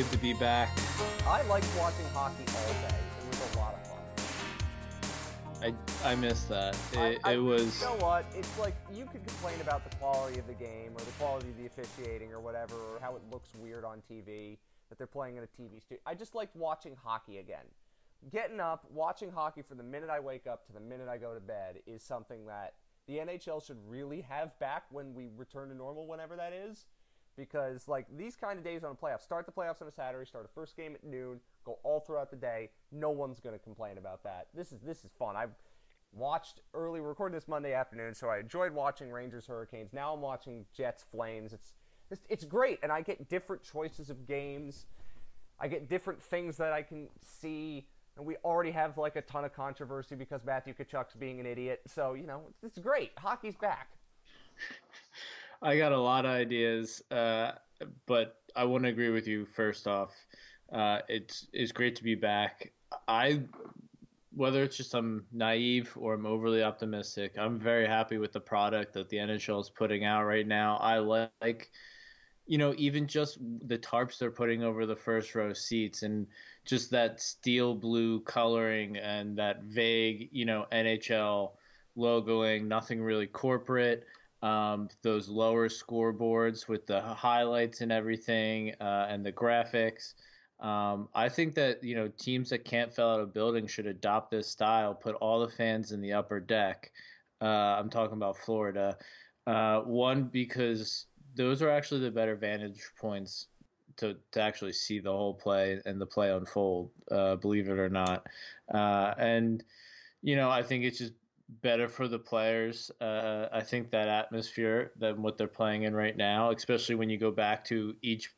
Good to be back. I liked watching hockey all day. It was a lot of fun. I I missed that. It, I- I- it was You know what? It's like you could complain about the quality of the game or the quality of the officiating or whatever, or how it looks weird on TV that they're playing in a TV studio. I just liked watching hockey again. Getting up, watching hockey from the minute I wake up to the minute I go to bed is something that the NHL should really have back when we return to normal, whenever that is. Because like these kind of days on a playoff, start the playoffs on a Saturday, start a first game at noon, go all throughout the day. No one's going to complain about that. This is this is fun. I've watched early. Recording this Monday afternoon, so I enjoyed watching Rangers Hurricanes. Now I'm watching Jets Flames. It's it's, it's great, and I get different choices of games. I get different things that I can see. And we already have like a ton of controversy because Matthew Tkachuk's being an idiot. So you know, it's great. Hockey's back. I got a lot of ideas, uh, but I want to agree with you. First off, uh, it's it's great to be back. I whether it's just I'm naive or I'm overly optimistic, I'm very happy with the product that the NHL is putting out right now. I like, you know, even just the tarps they're putting over the first row seats and just that steel blue coloring and that vague, you know, NHL logoing, nothing really corporate. Um, those lower scoreboards with the highlights and everything, uh, and the graphics. Um, I think that you know teams that can't fill out a building should adopt this style. Put all the fans in the upper deck. Uh, I'm talking about Florida. Uh, one because those are actually the better vantage points to to actually see the whole play and the play unfold. Uh, believe it or not, uh, and you know I think it's just better for the players. Uh, I think that atmosphere than what they're playing in right now, especially when you go back to each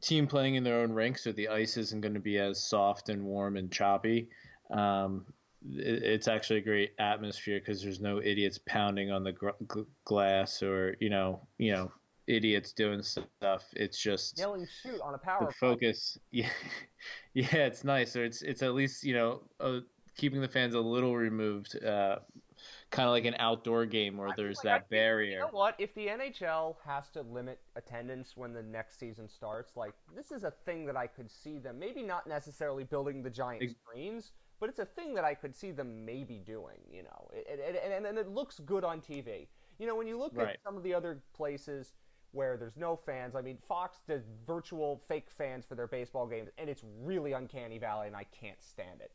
team playing in their own rink, so the ice isn't going to be as soft and warm and choppy. Um, it, it's actually a great atmosphere because there's no idiots pounding on the gr- gl- glass or you know you know idiots doing stuff. It's just Yelling shoot on a power the focus. Yeah, yeah, it's nice. Or it's it's at least you know uh, keeping the fans a little removed, uh, kind of like an outdoor game where I there's like that think- barrier. You know what? If the NHL has to limit attendance when the next season starts, like this is a thing that I could see them maybe not necessarily building the giant Ex- screens, but it's a thing that I could see them maybe doing. You know, it, it, it, and, and it looks good on TV. You know, when you look Right. at some of the other places where there's no fans, I mean, Fox does virtual fake fans for their baseball games, and it's really uncanny valley, and I can't stand it.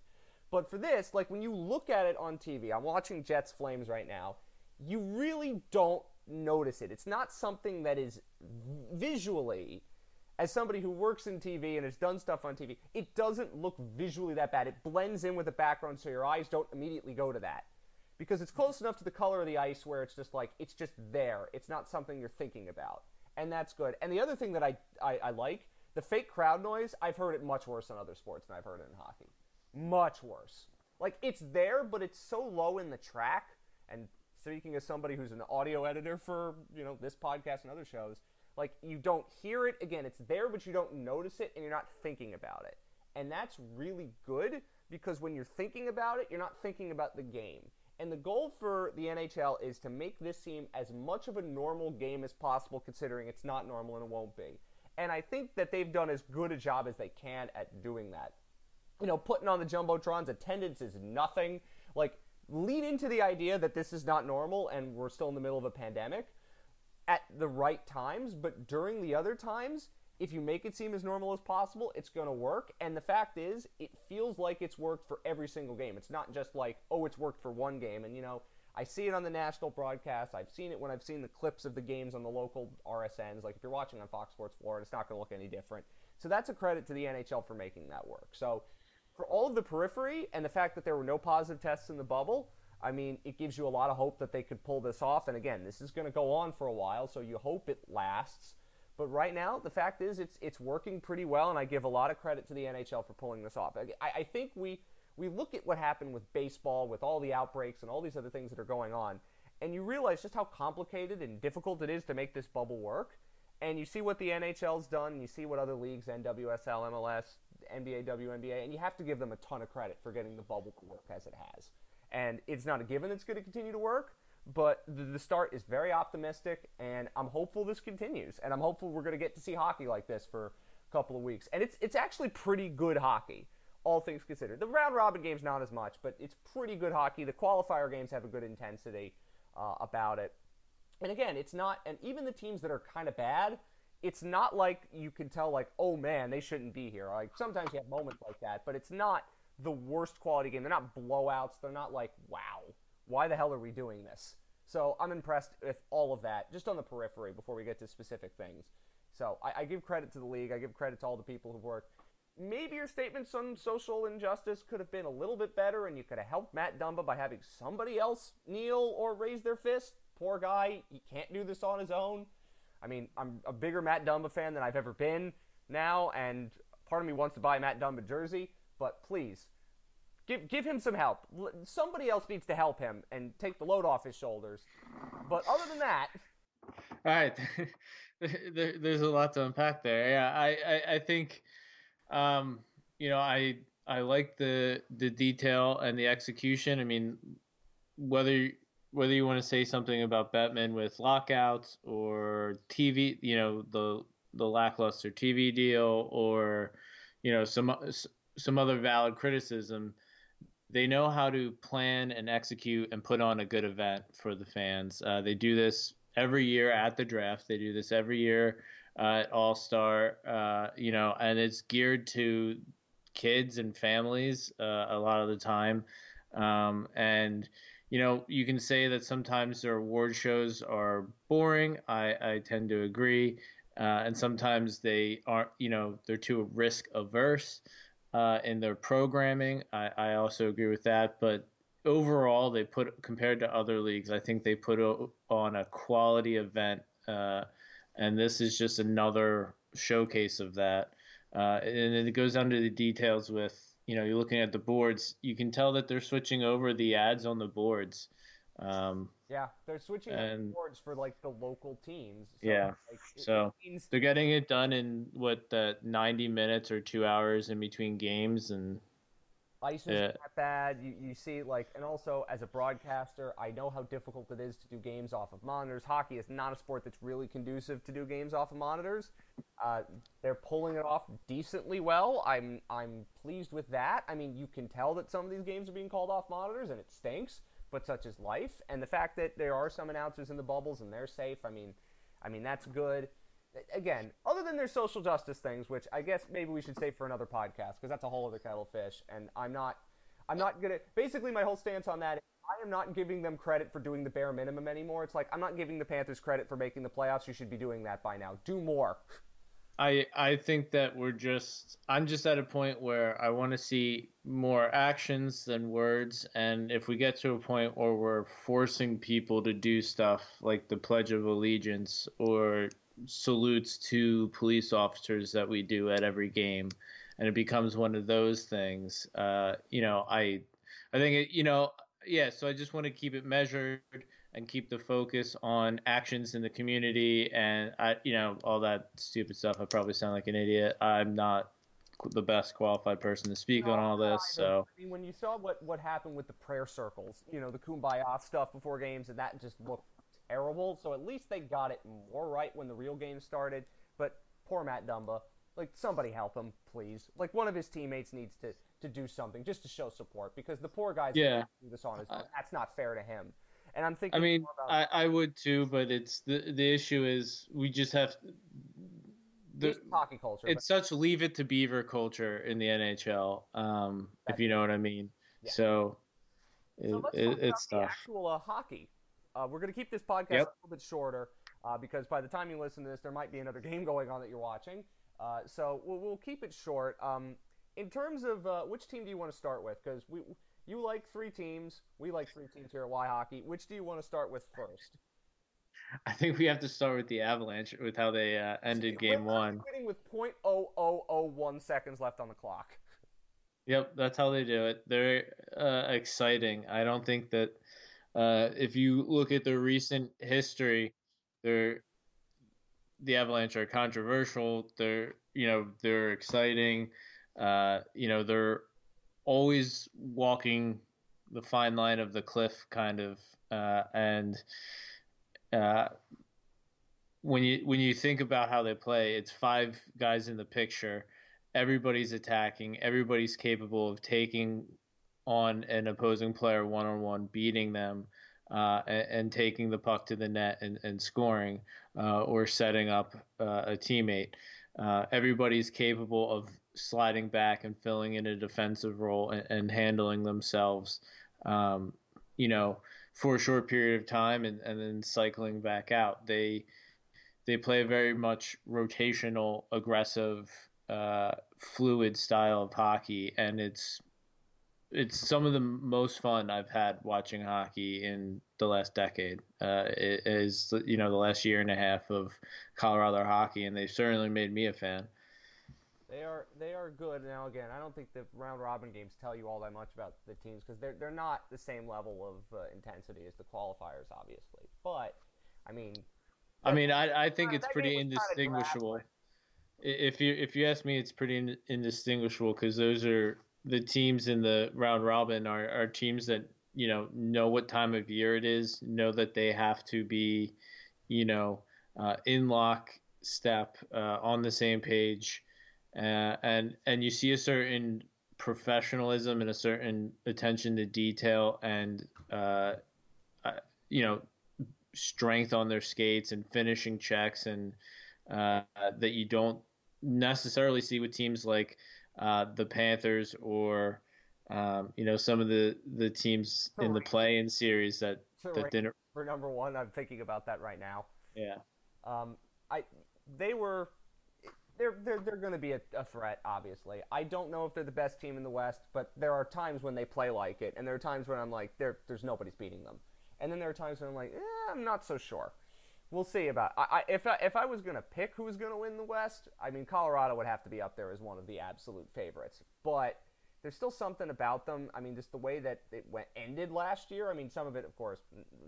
But for this, like when you look at it on TV, I'm watching Jets Flames right now. You really don't notice it. It's not something that is visually, as somebody who works in TV and has done stuff on TV, it doesn't look visually that bad. It blends in with the background so your eyes don't immediately go to that. Because it's close enough to the color of the ice where it's just like, it's just there. It's not something you're thinking about. And that's good. And the other thing that I, I, I like, the fake crowd noise, I've heard it much worse in other sports than I've heard it in hockey much worse. Like it's there, but it's so low in the track. And speaking as somebody who's an audio editor for you know this podcast and other shows, like you don't hear it again. It's there, but you don't notice it, and you're not thinking about it. And that's really good because when you're thinking about it, you're not thinking about the game. And the goal for the NHL is to make this seem as much of a normal game as possible, considering it's not normal and it won't be. And I think that they've done as good a job as they can at doing that you know, putting on the jumbotrons, attendance is nothing. Like, lead into the idea that this is not normal and we're still in the middle of a pandemic at the right times, but during the other times, if you make it seem as normal as possible, it's going to work. And the fact is, it feels like it's worked for every single game. It's not just like, oh, it's worked for one game. And, you know, I see it on the national broadcast. I've seen it when I've seen the clips of the games on the local RSNs. Like, if you're watching on Fox Sports Florida, it's not going to look any different. So that's a credit to the NHL for making that work. So, for all of the periphery and the fact that there were no positive tests in the bubble, I mean, it gives you a lot of hope that they could pull this off. And again, this is going to go on for a while, so you hope it lasts. But right now, the fact is, it's it's working pretty well, and I give a lot of credit to the NHL for pulling this off. I, I think we we look at what happened with baseball, with all the outbreaks and all these other things that are going on, and you realize just how complicated and difficult it is to make this bubble work. And you see what the NHL's done, and you see what other leagues, NWSL, MLS, NBA, WNBA, and you have to give them a ton of credit for getting the bubble to work as it has. And it's not a given it's going to continue to work, but the, the start is very optimistic, and I'm hopeful this continues. And I'm hopeful we're going to get to see hockey like this for a couple of weeks. And it's it's actually pretty good hockey, all things considered. The round robin game's not as much, but it's pretty good hockey. The qualifier games have a good intensity uh, about it. And again, it's not, and even the teams that are kind of bad, it's not like you can tell, like, oh man, they shouldn't be here. Like sometimes you have moments like that, but it's not the worst quality game. They're not blowouts. They're not like, wow, why the hell are we doing this? So I'm impressed with all of that, just on the periphery before we get to specific things. So I, I give credit to the league. I give credit to all the people who've worked. Maybe your statements on social injustice could have been a little bit better, and you could have helped Matt Dumba by having somebody else kneel or raise their fist. Poor guy, he can't do this on his own. I mean, I'm a bigger Matt Dumba fan than I've ever been now, and part of me wants to buy Matt Dumba jersey, but please, give give him some help. Somebody else needs to help him and take the load off his shoulders. But other than that, all right, there, there's a lot to unpack there. Yeah, I I, I think, um, you know, I I like the the detail and the execution. I mean, whether whether you want to say something about Bettman with lockouts or TV, you know, the the lackluster TV deal or you know some some other valid criticism they know how to plan and execute and put on a good event for the fans. Uh, they do this every year at the draft. They do this every year uh, at All Star. Uh, you know, and it's geared to kids and families uh, a lot of the time. Um, and you know, you can say that sometimes their award shows are boring. I, I tend to agree. Uh, and sometimes they aren't, you know, they're too risk averse uh, in their programming. I, I also agree with that. But overall, they put compared to other leagues, I think they put on a quality event, uh, and this is just another showcase of that. Uh, and it goes down to the details with you know you're looking at the boards. You can tell that they're switching over the ads on the boards. Um, yeah, they're switching and, boards for like the local teams. So, yeah, like, so means... they're getting it done in what the 90 minutes or two hours in between games, and ice is yeah. that bad. You you see like, and also as a broadcaster, I know how difficult it is to do games off of monitors. Hockey is not a sport that's really conducive to do games off of monitors. Uh, they're pulling it off decently well. I'm I'm pleased with that. I mean, you can tell that some of these games are being called off monitors, and it stinks but such is life. And the fact that there are some announcers in the bubbles and they're safe, I mean, I mean that's good. Again, other than their social justice things, which I guess maybe we should save for another podcast because that's a whole other kettle of fish. And I'm not, I'm not gonna. Basically, my whole stance on that. I am not giving them credit for doing the bare minimum anymore. It's like I'm not giving the Panthers credit for making the playoffs. You should be doing that by now. Do more. I I think that we're just I'm just at a point where I want to see more actions than words and if we get to a point where we're forcing people to do stuff like the pledge of allegiance or salutes to police officers that we do at every game and it becomes one of those things uh, you know I I think it, you know yeah so I just want to keep it measured and keep the focus on actions in the community and I, you know, all that stupid stuff. I probably sound like an idiot. I'm not the best qualified person to speak no, on all this. So I mean, when you saw what what happened with the prayer circles, you know, the kumbaya stuff before games, and that just looked terrible. So at least they got it more right when the real game started. But poor Matt Dumba, like somebody help him, please. Like one of his teammates needs to to do something just to show support because the poor guy's yeah. do this on his own. That's not fair to him. And I'm thinking. I mean, I, I would too, but it's the the issue is we just have the hockey culture. It's but... such leave it to Beaver culture in the NHL, um, if you know what I mean. Yeah. So, it, so it, it's tough. Actual uh, hockey. Uh, we're going to keep this podcast yep. a little bit shorter uh, because by the time you listen to this, there might be another game going on that you're watching. Uh, so we'll, we'll, keep it short. Um, in terms of uh, which team do you want to start with? Because we you like three teams. We like three teams here at WhyHockey. Which do you want to start with first? I think we have to start with the Avalanche with how they uh, ended See, Game One. Winning with .0001 seconds left on the clock. Yep, that's how they do it. They're uh, exciting. I don't think that uh, if you look at their recent history, they're the Avalanche are controversial. They're you know they're exciting. uh, you know, they're always walking the fine line of the cliff, kind of, uh, and uh, when you when you think about how they play, it's five guys in the picture. Everybody's attacking. Everybody's capable of taking on an opposing player one on one, beating them, uh, and, and, taking the puck to the net and, and scoring, uh, or setting up uh, a teammate. Uh, everybody's capable of sliding back and filling in a defensive role and, and handling themselves, um, you know, for a short period of time and, and then cycling back out. They they play a very much rotational, aggressive, uh, fluid style of hockey, and it's it's some of the most fun I've had watching hockey in the last decade. Uh, it is you know the last year and a half of Colorado hockey, and they've certainly made me a fan. They are they are good. Now again, I don't think the round robin games tell you all that much about the teams because they're they're not the same level of uh, intensity as the qualifiers, obviously. But I mean, I mean, I, I think it's pretty indistinguishable. If you if you ask me, it's pretty indistinguishable because those are the teams in the round robin are, are teams that you know know what time of year it is, know that they have to be, you know, uh, in lock step uh, on the same page uh, and and you see a certain professionalism and a certain attention to detail and uh, uh, you know strength on their skates and finishing checks and uh, that you don't necessarily see with teams like uh, the Panthers or um, you know some of the the teams in the play-in series that that didn't for number one. I'm thinking about that right now. Yeah. Um, I they were they're they're, they're going to be a, a, threat. Obviously, I don't know if they're the best team in the West, but there are times when they play like it, and there are times when I'm like, there there's nobody's beating them, and then there are times when I'm like, eh, I'm not so sure. We'll see about. I, I if I, if I was going to pick who's going to win the West, I mean Colorado would have to be up there as one of the absolute favorites, but. There's still something about them. I mean, just the way that it went ended last year. I mean, some of it, of course,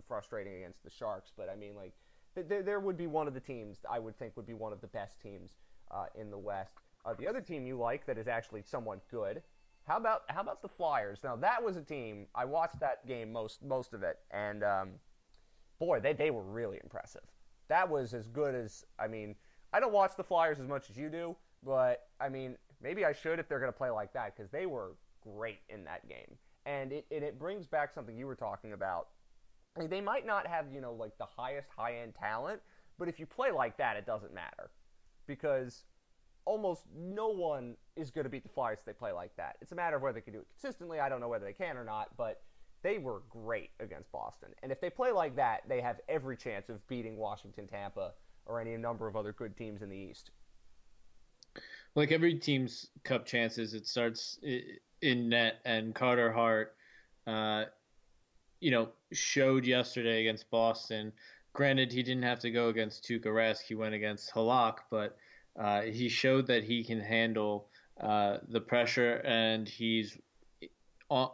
frustrating against the Sharks, but I mean, like, there, there would be one of the teams I would think would be one of the best teams uh, in the West. Uh, the other team you like that is actually somewhat good. How about how about the Flyers? Now that was a team I watched that game most most of it, and um, boy, they they were really impressive. That was as good as I mean. I don't watch the Flyers as much as you do, but I mean maybe I should if they're going to play like that because they were great in that game, and it and it brings back something you were talking about. They might not have you know like the highest high end talent, but if you play like that, it doesn't matter because almost no one is going to beat the Flyers if they play like that. It's a matter of whether they can do it consistently. I don't know whether they can or not, but they were great against Boston. And if they play like that, they have every chance of beating Washington, Tampa, or any number of other good teams in the East. Like every team's cup chances, it starts in net, and Carter Hart, uh, you know, showed yesterday against Boston granted, he didn't have to go against Tuukka Rask. He went against Halak, but uh, he showed that he can handle uh, the pressure and he's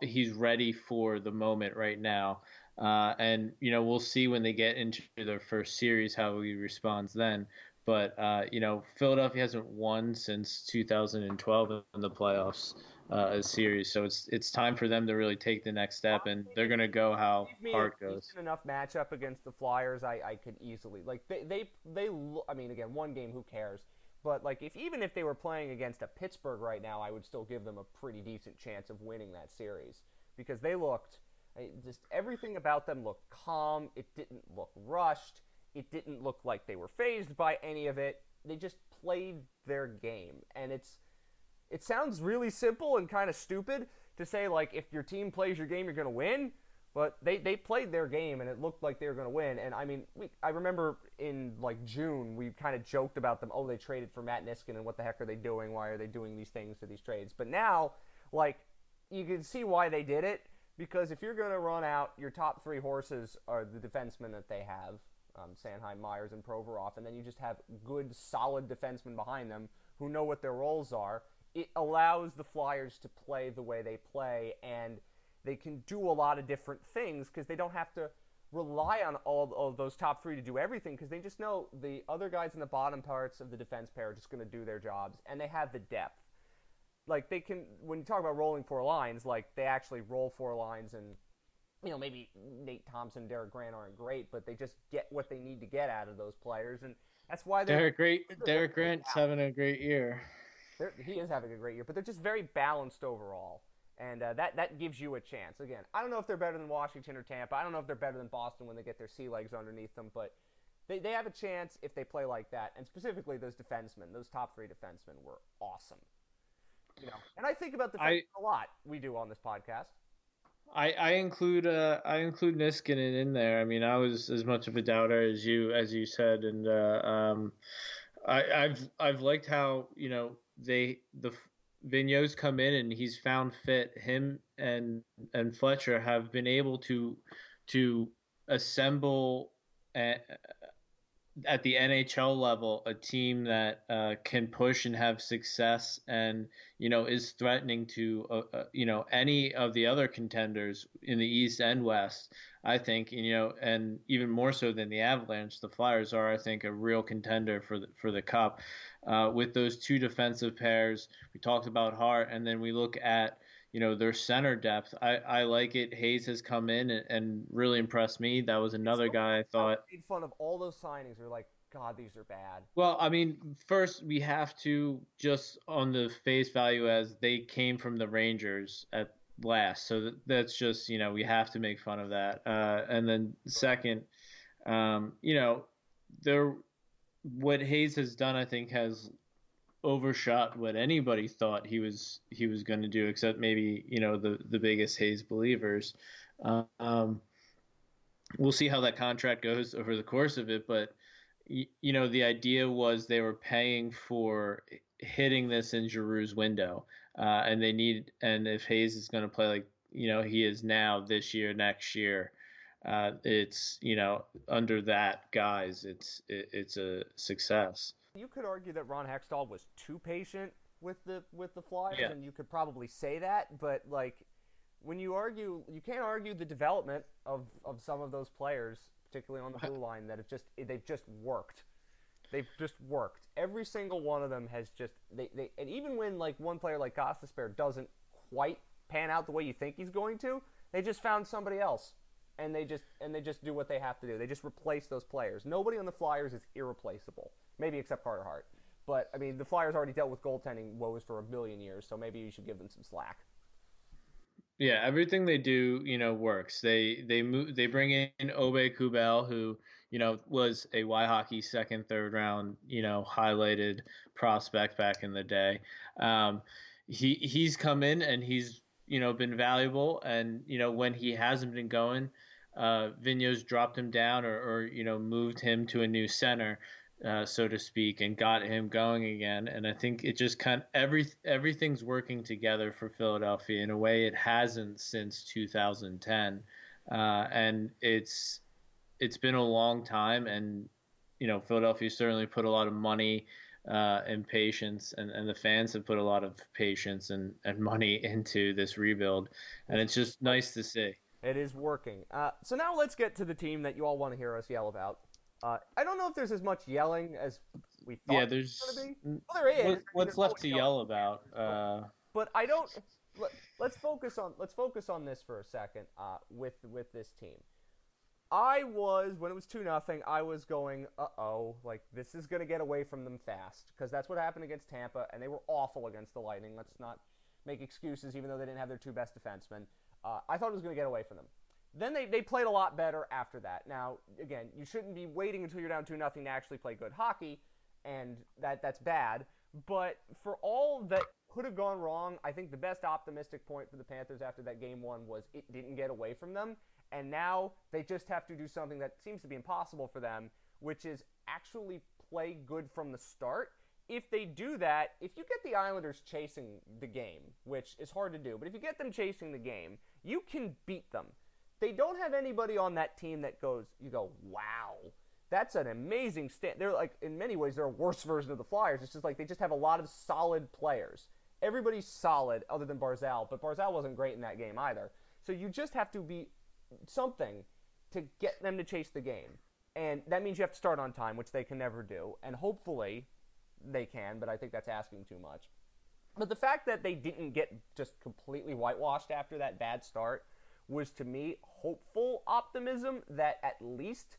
he's ready for the moment right now. Uh, and you know we'll see when they get into their first series how he responds then. But uh, you know Philadelphia hasn't won since 2012 in the playoffs uh, a series. So it's it's time for them to really take the next step, and they're gonna go how Hart goes. Enough matchup against the Flyers, I, I could easily like they they they. I mean, again, one game, who cares? But like, if even if they were playing against a Pittsburgh right now, I would still give them a pretty decent chance of winning that series because they looked just everything about them looked calm. It didn't look rushed. It didn't look like they were phased by any of it. They just played their game, and it's it sounds really simple and kind of stupid to say like if your team plays your game, you're going to win. But they, they played their game and it looked like they were going to win. And I mean, we, I remember in like June we kind of joked about them. Oh, they traded for Matt Niskanen and what the heck are they doing? Why are they doing these things to these trades? But now, like, you can see why they did it because if you're going to run out your top three horses are the defensemen that they have, um, Sanheim, Myers, and Provorov, and then you just have good, solid defensemen behind them who know what their roles are it allows the Flyers to play the way they play, and they can do a lot of different things because they don't have to rely on all of those top three to do everything because they just know the other guys in the bottom parts of the defense pair are just going to do their jobs, and they have the depth. like they can when you talk about rolling four lines, like they actually roll four lines and you know, maybe Nate Thompson, Derek Grant aren't great, but they just get what they need to get out of those players, and that's why they're Derek great. Derek Grant's having a great year. They're, he is having a great year, but they're just very balanced overall, and uh, that that gives you a chance. Again, I don't know if they're better than Washington or Tampa. I don't know if they're better than Boston when they get their sea legs underneath them, but they, they have a chance if they play like that. And specifically, those defensemen, those top three defensemen, were awesome. You know, and I think about the I- a lot. We do on this podcast. I, I include uh, I include Niskanen in there. I mean, I was as much of a doubter as you as you said, and uh, um, I, I've I've liked how you know they the Vigneault's come in and he's found fit. Him and and Fletcher have been able to to assemble a, at the NHL level a team that uh, can push and have success and you know is threatening to uh, uh, you know any of the other contenders in the East and West. I think you know, and even more so than the Avalanche, the Flyers are I think a real contender for the, for the Cup. Uh, with those two defensive pairs, we talked about Hart, and then we look at you know their center depth. I, I like it. Hayes has come in and, and really impressed me. That was another So guy I thought. made fun of all those signings. We're like, God, these are bad. Well, I mean, first we have to just on the face value as they came from the Rangers at last, so that, that's just you know we have to make fun of that. Uh, and then second, um, you know, there what Hayes has done, I think, has overshot what anybody thought he was he was going to do, except maybe you know the the biggest Hayes believers. Um, we'll see how that contract goes over the course of it, but y- you know the idea was they were paying for hitting this in Giroux's window, uh, and they need and if Hayes is going to play like you know he is now this year, next year. Uh, it's you know under that guise, it's it, it's a success. You could argue that Ron Hextall was too patient with the with the Flyers, Yeah. and you could probably say that. But like, when you argue, you can't argue the development of of some of those players, particularly on the blue line, that have just they've just worked. They've just worked. Every single one of them has just they, they and even when like one player like Gostisbehere doesn't quite pan out the way you think he's going to, they just found somebody else. And they just and they just do what they have to do. They just replace those players. Nobody on the Flyers is irreplaceable, maybe except Carter Hart. But I mean, the Flyers already dealt with goaltending woes for a million years, so maybe you should give them some slack. Yeah, everything they do, you know, works. They they move they bring in Aube-Kubel, who you know was a WhyHockey second, third round, you know, highlighted prospect back in the day. Um, he he's come in and he's you know been valuable, and you know when he hasn't been going, uh, Vigneault's dropped him down or, or you know moved him to a new center, uh, so to speak, and got him going again. And I think it just kind of every everything's working together for Philadelphia in a way it hasn't since 2010, uh, and it's it's been a long time. And you know Philadelphia certainly put a lot of money. Uh, and patience, and, and the fans have put a lot of patience and, and money into this rebuild, and it's just nice to see. It is working. Uh, so now let's get to the team that you all want to hear us yell about. Uh, I don't know if there's as much yelling as we thought. yeah, there's. Well, there is. What, what's left to yell about. Uh, but I don't. Let, let's focus on let's focus on this for a second uh, with with this team. I was when it was two nothing. I was going, uh oh, like this is gonna get away from them fast because that's what happened against Tampa, and they were awful against the Lightning. Let's not make excuses, even though they didn't have their two best defensemen. Uh, I thought it was gonna get away from them. Then they, they played a lot better after that. Now, again, you shouldn't be waiting until you're down two nothing to actually play good hockey, and that that's bad. But for all that could have gone wrong, I think the best optimistic point for the Panthers after that game one was it didn't get away from them, and now they just have to do something that seems to be impossible for them, which is actually play good from the start. If they do that, if you get the Islanders chasing the game, which is hard to do, but if you get them chasing the game, you can beat them they don't have anybody on that team that goes, you go, wow, that's an amazing stand. They're like, in many ways, they're a worse version of the Flyers. It's just like they just have a lot of solid players. Everybody's solid other than Barzal, but Barzal wasn't great in that game either. So you just have to be something to get them to chase the game. And that means you have to start on time, which they can never do. And hopefully they can, but I think that's asking too much. But the fact that they didn't get just completely whitewashed after that bad start was to me hopeful optimism that at least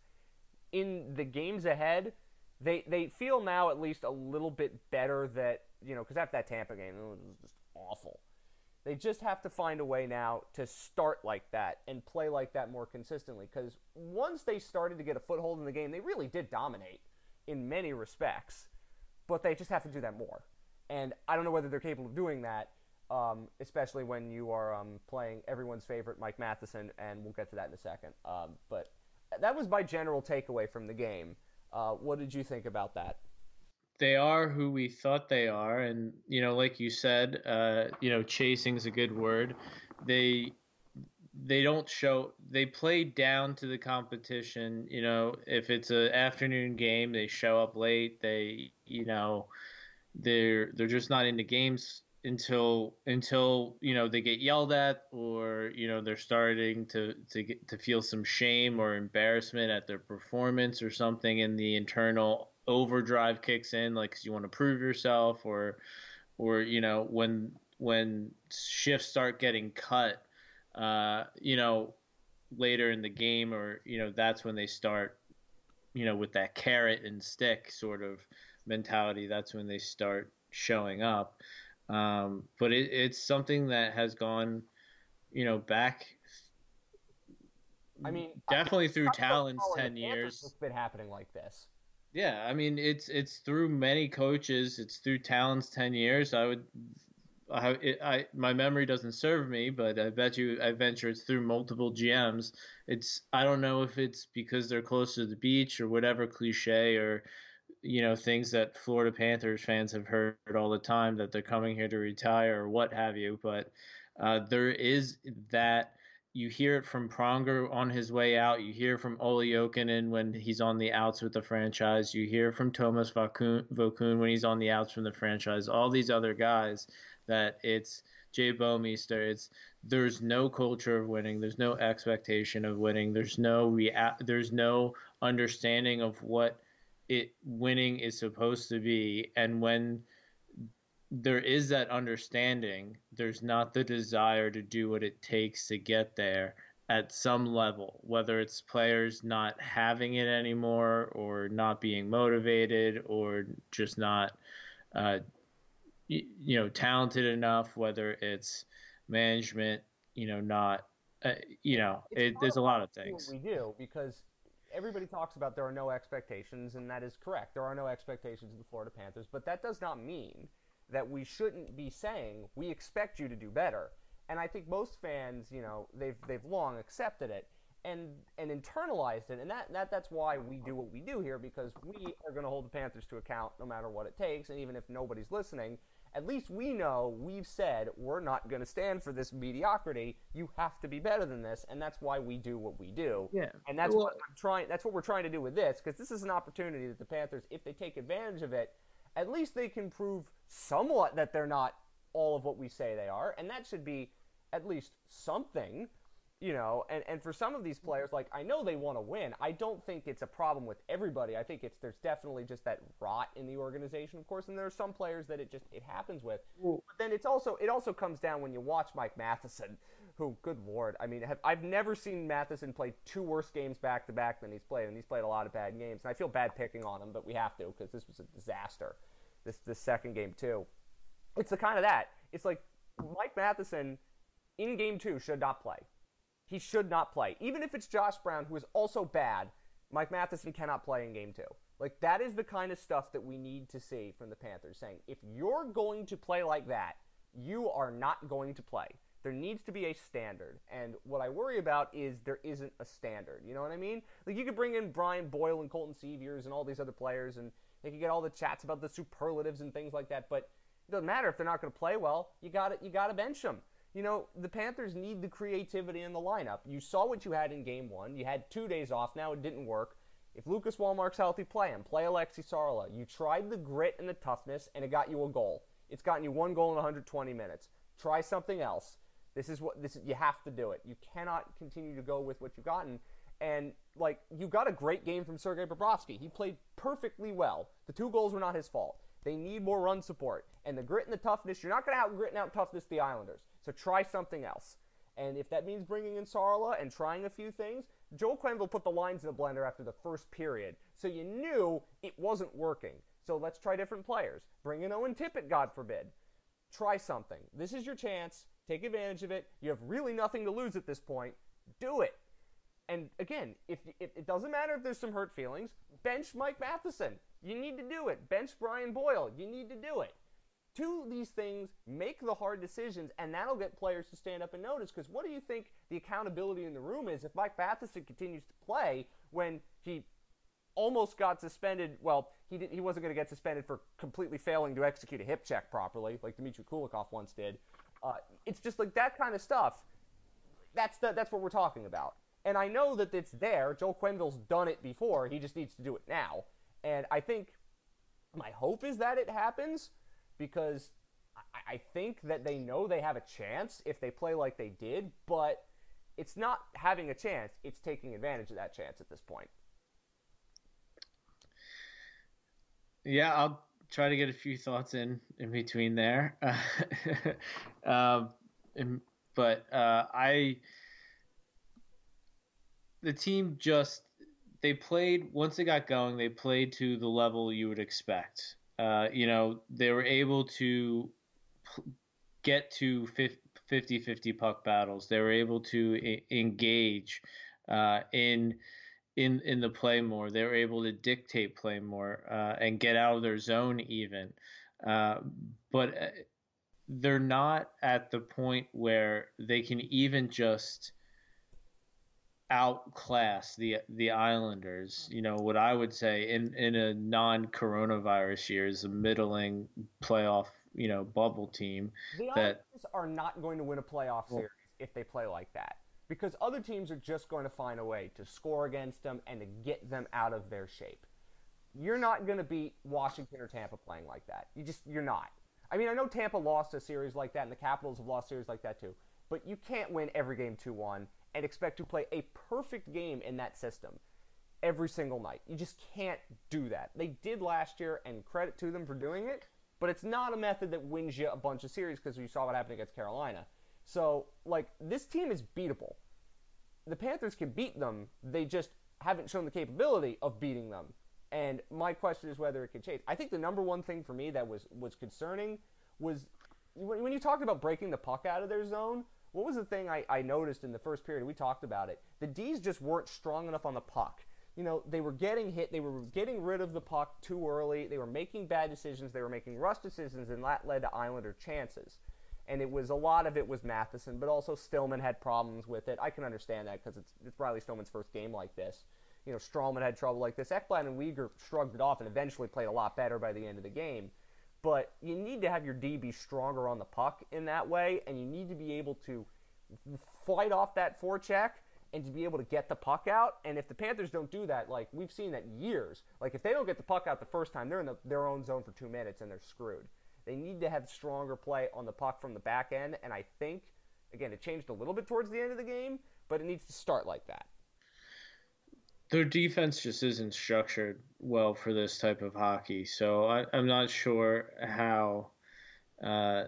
in the games ahead, they they feel now at least a little bit better that you know because after that Tampa game it was just awful. They just have to find a way now to start like that and play like that more consistently. Because once they started to get a foothold in the game, they really did dominate in many respects. But they just have to do that more. And I don't know whether they're capable of doing that, um, especially when you are um, playing everyone's favorite Mike Matheson, and we'll get to that in a second. Um, but that was my general takeaway from the game. Uh, what did you think about that? They are who we thought they are, and you know, like you said, uh, you know, chasing is a good word. They they don't show they play down to the competition you know if it's an afternoon game they show up late they you know they're they're just not into games until until you know they get yelled at or you know they're starting to to get to feel some shame or embarrassment at their performance or something and the internal overdrive kicks in like you want to prove yourself or or you know when when shifts start getting cut uh you know later in the game or you know that's when they start you know with that carrot and stick sort of mentality that's when they start showing up um, but it, it's something that has gone, you know, back. I mean, definitely through Tallon's ten years. It's been happening like this. Yeah, I mean, it's it's through many coaches. It's through Tallon's ten years. I would, I, it, I my memory doesn't serve me, but I bet you, I venture it's through multiple GMs. It's I don't know if it's because they're close to the beach or whatever cliche or you know things that Florida Panthers fans have heard all the time that they're coming here to retire or what have you. But uh, there is that you hear it from Pronger on his way out. You hear from Olli Jokinen when he's on the outs with the franchise. You hear from Thomas Vokoun when he's on the outs from the franchise. All these other guys that it's Jay Bouwmeester. It's there's no culture of winning. There's no expectation of winning. There's no rea- There's no understanding of what it winning is supposed to be and when there is that understanding there's not the desire to do what it takes to get there at some level whether it's players not having it anymore or not being motivated or just not uh, you, you know talented enough whether it's management you know not uh, you know it, there's a lot of things. we do because everybody talks about there are no expectations, and that is correct. There are no expectations of the Florida Panthers, but that does not mean that we shouldn't be saying we expect you to do better. And I think most fans, you know, they've they've long accepted it and and internalized it, and that, that that's why we do what we do here because we are going to hold the Panthers to account no matter what it takes, and even if nobody's listening, at least we know we've said we're not going to stand for this mediocrity. You have to be better than this, and that's why we do what we do. Yeah, and that's well, what I'm trying. That's what we're trying to do with this because this is an opportunity that the Panthers, if they take advantage of it, at least they can prove somewhat that they're not all of what we say they are, and that should be at least something you know, and, and for some of these players, like I know they want to win. I don't think it's a problem with everybody. I think it's there's definitely just that rot in the organization, of course, and there are some players that it just it happens with. But then it's also it also comes down when you watch Mike Matheson, who, good lord, I mean, have, I've never seen Matheson play two worse games back to back than he's played, and he's played a lot of bad games. And I feel bad picking on him, but we have to because this was a disaster. This this second game too. It's the kind of that. It's like Mike Matheson in game two should not play he should not play. Even if it's Josh Brown, who is also bad, Mike Matheson cannot play in game two. Like, that is the kind of stuff that we need to see from the Panthers saying, if you're going to play like that, you are not going to play. There needs to be a standard. And what I worry about is there isn't a standard. You know what I mean? Like, you could bring in Brian Boyle and Colton Sceviour and all these other players, and they could get all the chats about the superlatives and things like that, but it doesn't matter if they're not going to play well. You got you got to bench them you know, the Panthers need the creativity in the lineup. You saw what you had in game one. You had two days off. Now it didn't work. If Lucas Wallmark's healthy, play him. Play Aleksi Saarela. You tried the grit and the toughness, and it got you a goal. It's gotten you one goal in 120 minutes. Try something else. This is what this is, you have to do it. You cannot continue to go with what you've gotten. And like you got a great game from Sergei Bobrovsky. He played perfectly well. The two goals were not his fault. They need more run support. And the grit and the toughness, you're not going to out grit and out toughness the Islanders. So try something else. And if that means bringing in Saarela and trying a few things, Joel Quenneville put the lines in the blender after the first period. So you knew it wasn't working. So let's try different players. Bring in Owen Tippett, God forbid. Try something. This is your chance. Take advantage of it. You have really nothing to lose at this point. Do it. And again, if, if it doesn't matter if there's some hurt feelings, bench Mike Matheson. You need to do it. Bench Brian Boyle. You need to do it. Do these things, make the hard decisions, and that'll get players to stand up and notice. Because what do you think the accountability in the room is if Mike Matheson continues to play when he almost got suspended? Well, he, didn't, he wasn't going to get suspended for completely failing to execute a hip check properly, like Dmitry Kulikov once did. Uh, it's just like that kind of stuff. That's the, that's what we're talking about. And I know that it's there. Joel Quenneville's done it before. He just needs to do it now. And I think my hope is that it happens because I, I think that they know they have a chance if they play like they did, but it's not having a chance, it's taking advantage of that chance at this point. Yeah, I'll try to get a few thoughts in in between there. um, and, but uh, I, the team just they played once they got going. They played to the level you would expect. Uh, you know, they were able to get to 50-50 puck battles. They were able to engage uh, in in in the play more. They were able to dictate play more uh, and get out of their zone even. Uh, but uh, they're not at the point where they can even just outclass the the Islanders. You know what I would say in in a non-coronavirus year is a middling playoff you know bubble team. The Islanders are not going to win a playoff series if they play like that because other teams are just going to find a way to score against them and to get them out of their shape. You're not going to beat Washington or Tampa playing like that. You just you're not. I mean, I know Tampa lost a series like that, and the Capitals have lost series like that too. But you can't win every game two one and expect to play a perfect game in that system every single night. You just can't do that. They did last year, and credit to them for doing it. But it's not a method that wins you a bunch of series because you saw what happened against Carolina. So, like, this team is beatable. The Panthers can beat them, they just haven't shown the capability of beating them. And my question is whether it can change. I think the number one thing for me that was, was concerning was when you talked about breaking the puck out of their zone, what was the thing I, I noticed in the first period? We talked about it. The D's just weren't strong enough on the puck. You know, they were getting hit. They were getting rid of the puck too early. They were making bad decisions. They were making rush decisions, and that led to Islander chances and it was a lot of it was Matheson, but also Stillman had problems with it. I can understand that because it's, it's Riley Stillman's first game like this. You know, Stralman had trouble like this. Ekblad and Weegar shrugged it off and eventually played a lot better by the end of the game. But you need to have your D be stronger on the puck in that way, and you need to be able to fight off that forecheck and to be able to get the puck out. And if the Panthers don't do that, like we've seen that years, like if they don't get the puck out the first time, they're in the, their own zone for two minutes and they're screwed. They need to have stronger play on the puck from the back end, and I think, again, it changed a little bit towards the end of the game, but it needs to start like that. Their defense just isn't structured well for this type of hockey, so I, am not sure how uh,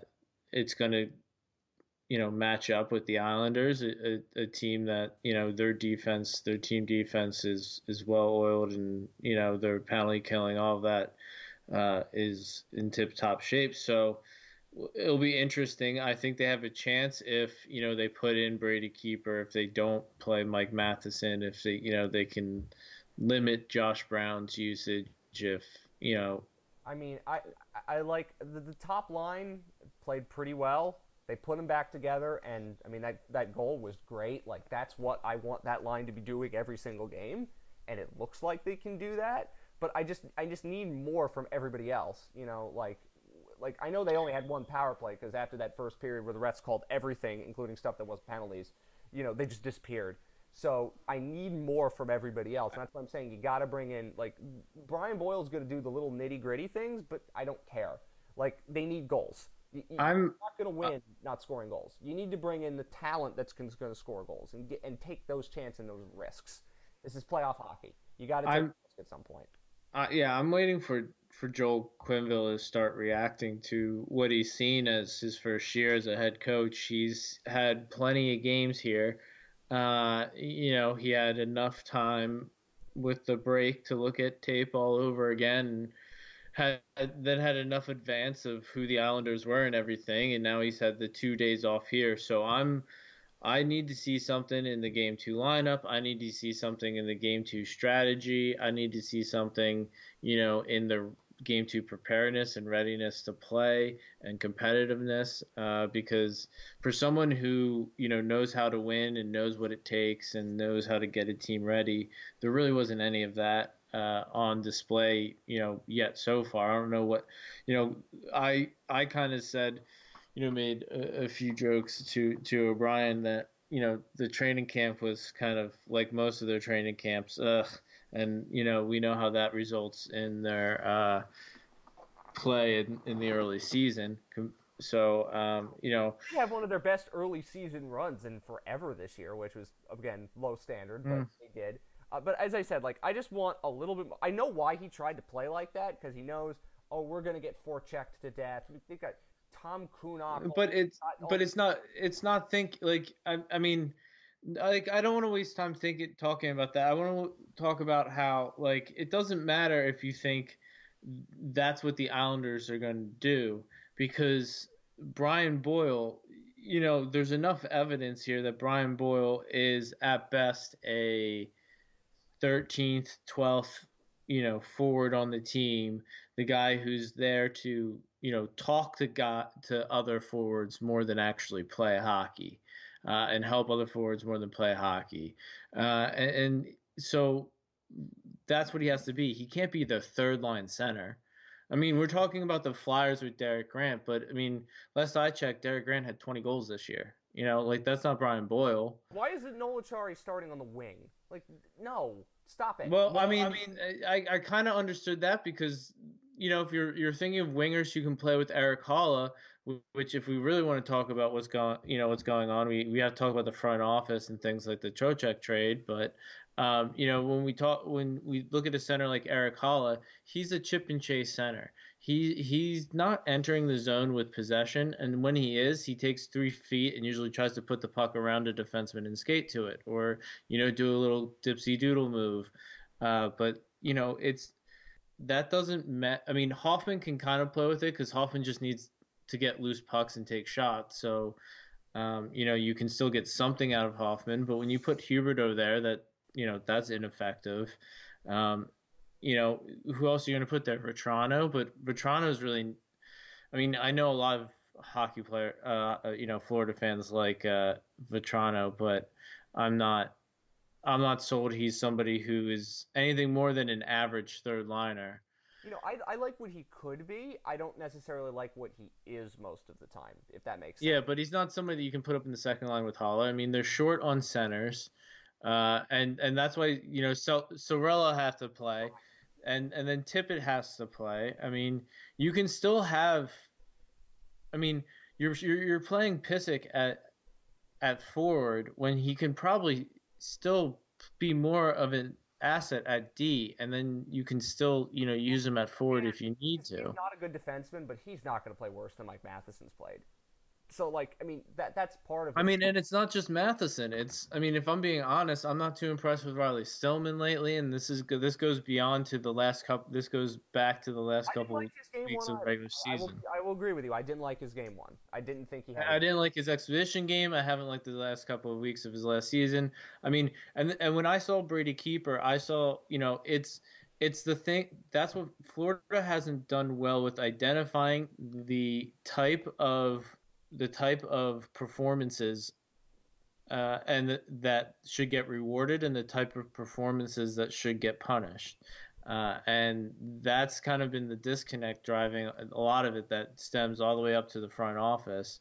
it's going to, you know, match up with the Islanders, a, a, a, team that you know their defense, their team defense is is well oiled, and you know they're penalty killing all of that uh, is in tip top shape. So it'll be interesting. I think they have a chance if you know they put in Brady Keeper. If they don't play Mike Matheson, if they you know they can limit Josh Brown's usage. If you know, I mean, I I like the, the top line played pretty well. They put them back together, and I mean that that goal was great. Like that's what I want that line to be doing every single game, and it looks like they can do that but I just I just need more from everybody else. You know, like like I know they only had one power play because after that first period where the refs called everything, including stuff that wasn't penalties, you know, they just disappeared. So I need more from everybody else. And that's what I'm saying. You got to bring in like Brian Boyle's going to do the little nitty gritty things, but I don't care. Like they need goals. You, I'm not going to win uh, not scoring goals. You need to bring in the talent that's going to score goals and get and take those chances and those risks. This is playoff hockey. You got to take risk at some point. Uh, yeah, I'm waiting for for Joel Quenneville to start reacting to what he's seen as his first year as a head coach. He's had plenty of games here. Uh, you know, he had enough time with the break to look at tape all over again and had then had enough advance of who the Islanders were and everything and now he's had the 2 days off here so I'm I need to see something in the game 2 lineup I need to see something in the game 2 strategy I need to see something you know in the game 2 preparedness and readiness to play and competitiveness uh, because for someone who you know knows how to win and knows what it takes and knows how to get a team ready there really wasn't any of that uh, on display, you know, yet so far. I don't know what, you know, I I kind of said, you know, made a, a, few jokes to to O'Brien that you know the training camp was kind of like most of their training camps, and you know we know how that results in their uh, play in, in the early season. So, um, you know, they have one of their best early season runs in forever this year, which was again low standard, but mm. they did. Uh, but as I said, like I just want a little bit. More. I know why he tried to play like that because he knows, oh, we're gonna get forechecked to death. We got Tom Kuhnhackl. But it's but it's not it's not think like I I mean like I don't want to waste time thinking talking about that. I want to talk about how like it doesn't matter if you think that's what the Islanders are going to do because Brian Boyle, you know, there's enough evidence here that Brian Boyle is at best a 13th, 12th, you know, forward on the team, the guy who's there to, you know, talk to got to other forwards more than actually play hockey, uh, and help other forwards more than play hockey, uh, and, and so that's what he has to be. He can't be the third line center. I mean, we're talking about the Flyers with Derek Grant, but I mean, last I checked, Derek Grant had 20 goals this year. You know, like that's not Brian Boyle. Why is it Noel Acciari starting on the wing? Like, no. Stop it. Well, I mean, I mean, I, I kind of understood that because you know if you're you're thinking of wingers, you can play with Erik Haula, which if we really want to talk about what's going, you know, what's going on, we we have to talk about the front office and things like the Trocheck trade. But um, you know, when we talk, when we look at a center like Erik Haula, he's a chip and chase center he he's not entering the zone with possession, and when he is, he takes three feet and usually tries to put the puck around a defenseman and skate to it, or you know do a little dipsy doodle move. Uh, but you know it's that doesn't met. I mean Hoffman can kind of play with it because Hoffman just needs to get loose pucks and take shots. So um, you know you can still get something out of Hoffman, but when you put Huberdeau there, that you know that's ineffective. Um, you know, who else are you going to put there? Vatrano, but Vatrano is really. I mean, I know a lot of hockey player, uh, uh, you know, Florida fans like uh, Vatrano, but I'm not. I'm not sold he's somebody who is anything more than an average third liner. You know, I, I like what he could be. I don't necessarily like what he is most of the time, if that makes sense. Yeah, but he's not somebody that you can put up in the second line with Haula. I mean, they're short on centers, uh, and and that's why you know so Saarela have to play and and then Tippett has to play. I mean, you can still have. I mean, you're you're, you're playing Pysyk at at forward when he can probably still be more of an asset at D, and then you can still you know use him at forward if you need to. He's not a good defenseman, but he's not going to play worse than Mike Matheson's played so like I mean that that's part of. It. I mean, and it's not just Matheson. It's I mean, if I'm being honest, I'm not too impressed with Riley Stillman lately, and this is this goes beyond to the last couple. This goes back to the last I couple like weeks of regular season. I will, I will, agree with you. I didn't like his game one. I didn't think he had. I didn't like his exhibition game. I haven't liked the last couple of weeks of his last season. I mean, and and when I saw Brady Keeper, I saw you know it's it's the thing that's what Florida hasn't done well with identifying the type of the type of performances uh, and th- that should get rewarded and the type of performances that should get punished. Uh, and that's kind of been the disconnect driving a lot of it that stems all the way up to the front office.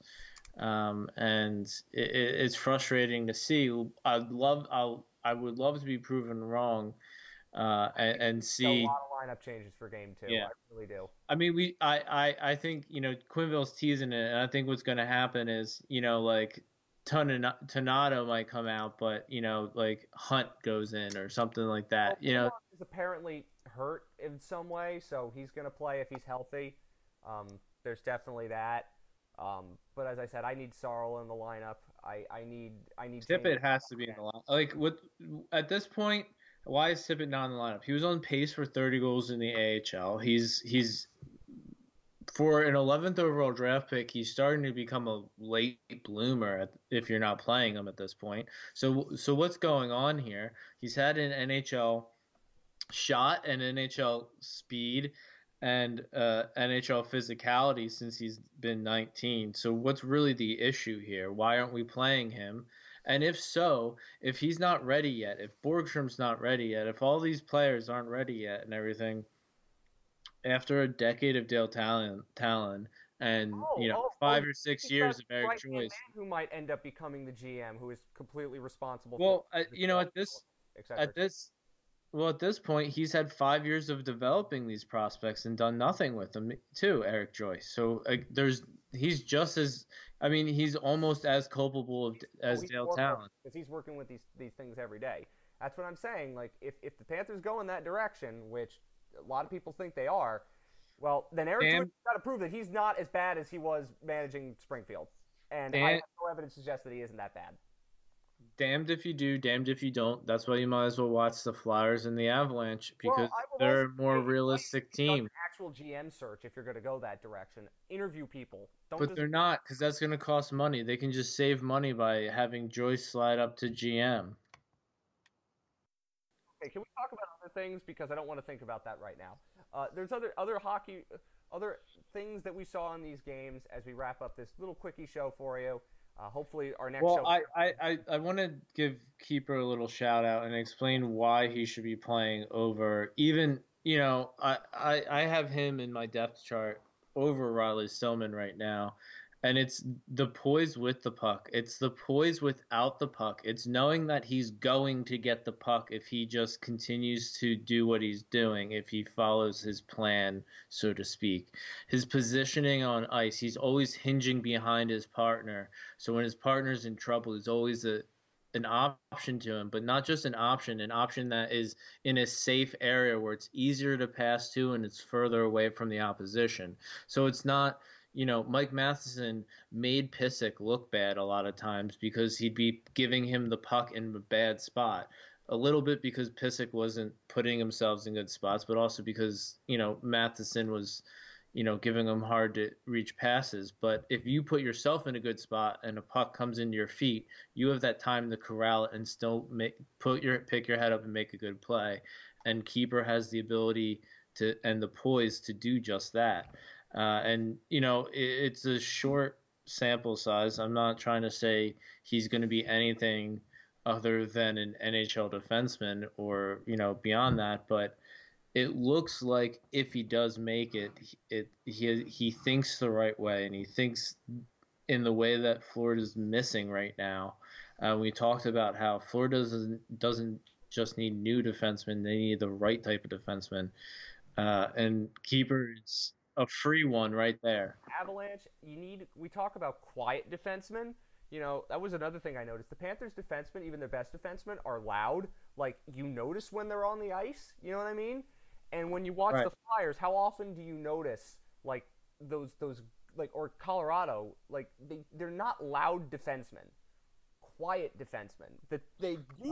Um, and it, it's frustrating to see. I'd love, I'll, I would love to be proven wrong uh, and, and, see a lot of lineup changes for game two. Yeah. I really do. I mean, we, I, I, I think you know Quenneville's teasing it, and I think what's going to happen is you know like Toninato might come out, but you know like Hunt goes in or something like that. Well, you know, is apparently hurt in some way, so he's going to play if he's healthy. Um, there's definitely that. Um, but as I said, I need Sarl in the lineup. I, I need I need Tippett has to be in the lineup. Like with at this point, why is Tippett not in the lineup? He was on pace for 30 goals in the AHL. He's he's for an 11th overall draft pick, he's starting to become a late bloomer if you're not playing him at this point. So so what's going on here? He's had an NHL shot and NHL speed and uh, NHL physicality since he's been 19. So what's really the issue here? Why aren't we playing him? And if so, if he's not ready yet, if Borgstrom's not ready yet, if all these players aren't ready yet and everything, after a decade of Dale Talon, Tallon and oh, you know oh, five oh, or six years of Eric Joyce, who might end up becoming the GM, who is completely responsible. Well, uh, you know, at this, at this, well, at this point, he's had five years of developing these prospects and done nothing with them too, Eric Joyce. So uh, there's he's just as I mean he's almost as culpable of, as Dale Tallon because he's working with these these things every day. That's what I'm saying. Like if if the Panthers go in that direction, which a lot of people think they are, well then Eric Joyce got to prove that he's not as bad as he was managing Springfield, and I have no evidence to suggest that he isn't that bad damned if you do, damned if you don't. That's why you might as well watch the Flyers and the Avalanche because well, they're a more realistic team. Actual GM search if you're going to go that direction. Interview people. Don't but just... they're not because that's going to cost money. They can just save money by having Joyce slide up to GM. Okay, can we talk about other things because I don't want to think about that right now. Uh, there's other other hockey, other things that we saw in these games as we wrap up this little quickie show for you. Uh, hopefully, our next well, show. I, I, I, want to give Keeper a little shout out and explain why he should be playing over even. You know, I, I, I have him in my depth chart over Riley Stillman right now, and it's the poise with the puck. It's the poise without the puck. It's knowing that he's going to get the puck if he just continues to do what he's doing, if he follows his plan, so to speak. His positioning on ice, he's always hinging behind his partner. So when his partner's in trouble, he's always a an option to him, but not just an option, an option that is in a safe area where it's easier to pass to and it's further away from the opposition. So it's not you know, Mike Matheson made Pysyk look bad a lot of times because he'd be giving him the puck in a bad spot. A little bit because Pysyk wasn't putting himself in good spots, but also because, you know, Matheson was, you know, giving him hard to reach passes. But if you put yourself in a good spot and a puck comes into your feet, you have that time to corral it and still make put your pick your head up and make a good play. And keeper has the ability to and the poise to do just that. Uh, and you know, it, it's a short sample size. I'm not trying to say he's going to be anything other than an NHL defenseman or you know beyond that, but it looks like if he does make it, it he he thinks the right way and he thinks in the way that Florida's missing right now. Uh, we talked about how Florida doesn't doesn't just need new defensemen; they need the right type of defenseman. Uh, and keepers a free one right there. Avalanche, you need. We talk about quiet defensemen. You know, that was another thing I noticed. The Panthers' defensemen, even their best defensemen, are loud. Like you notice when they're on the ice. You know what I mean? And when you watch right. the Flyers, how often do you notice like those those like or Colorado like they they're not loud defensemen, quiet defensemen that they do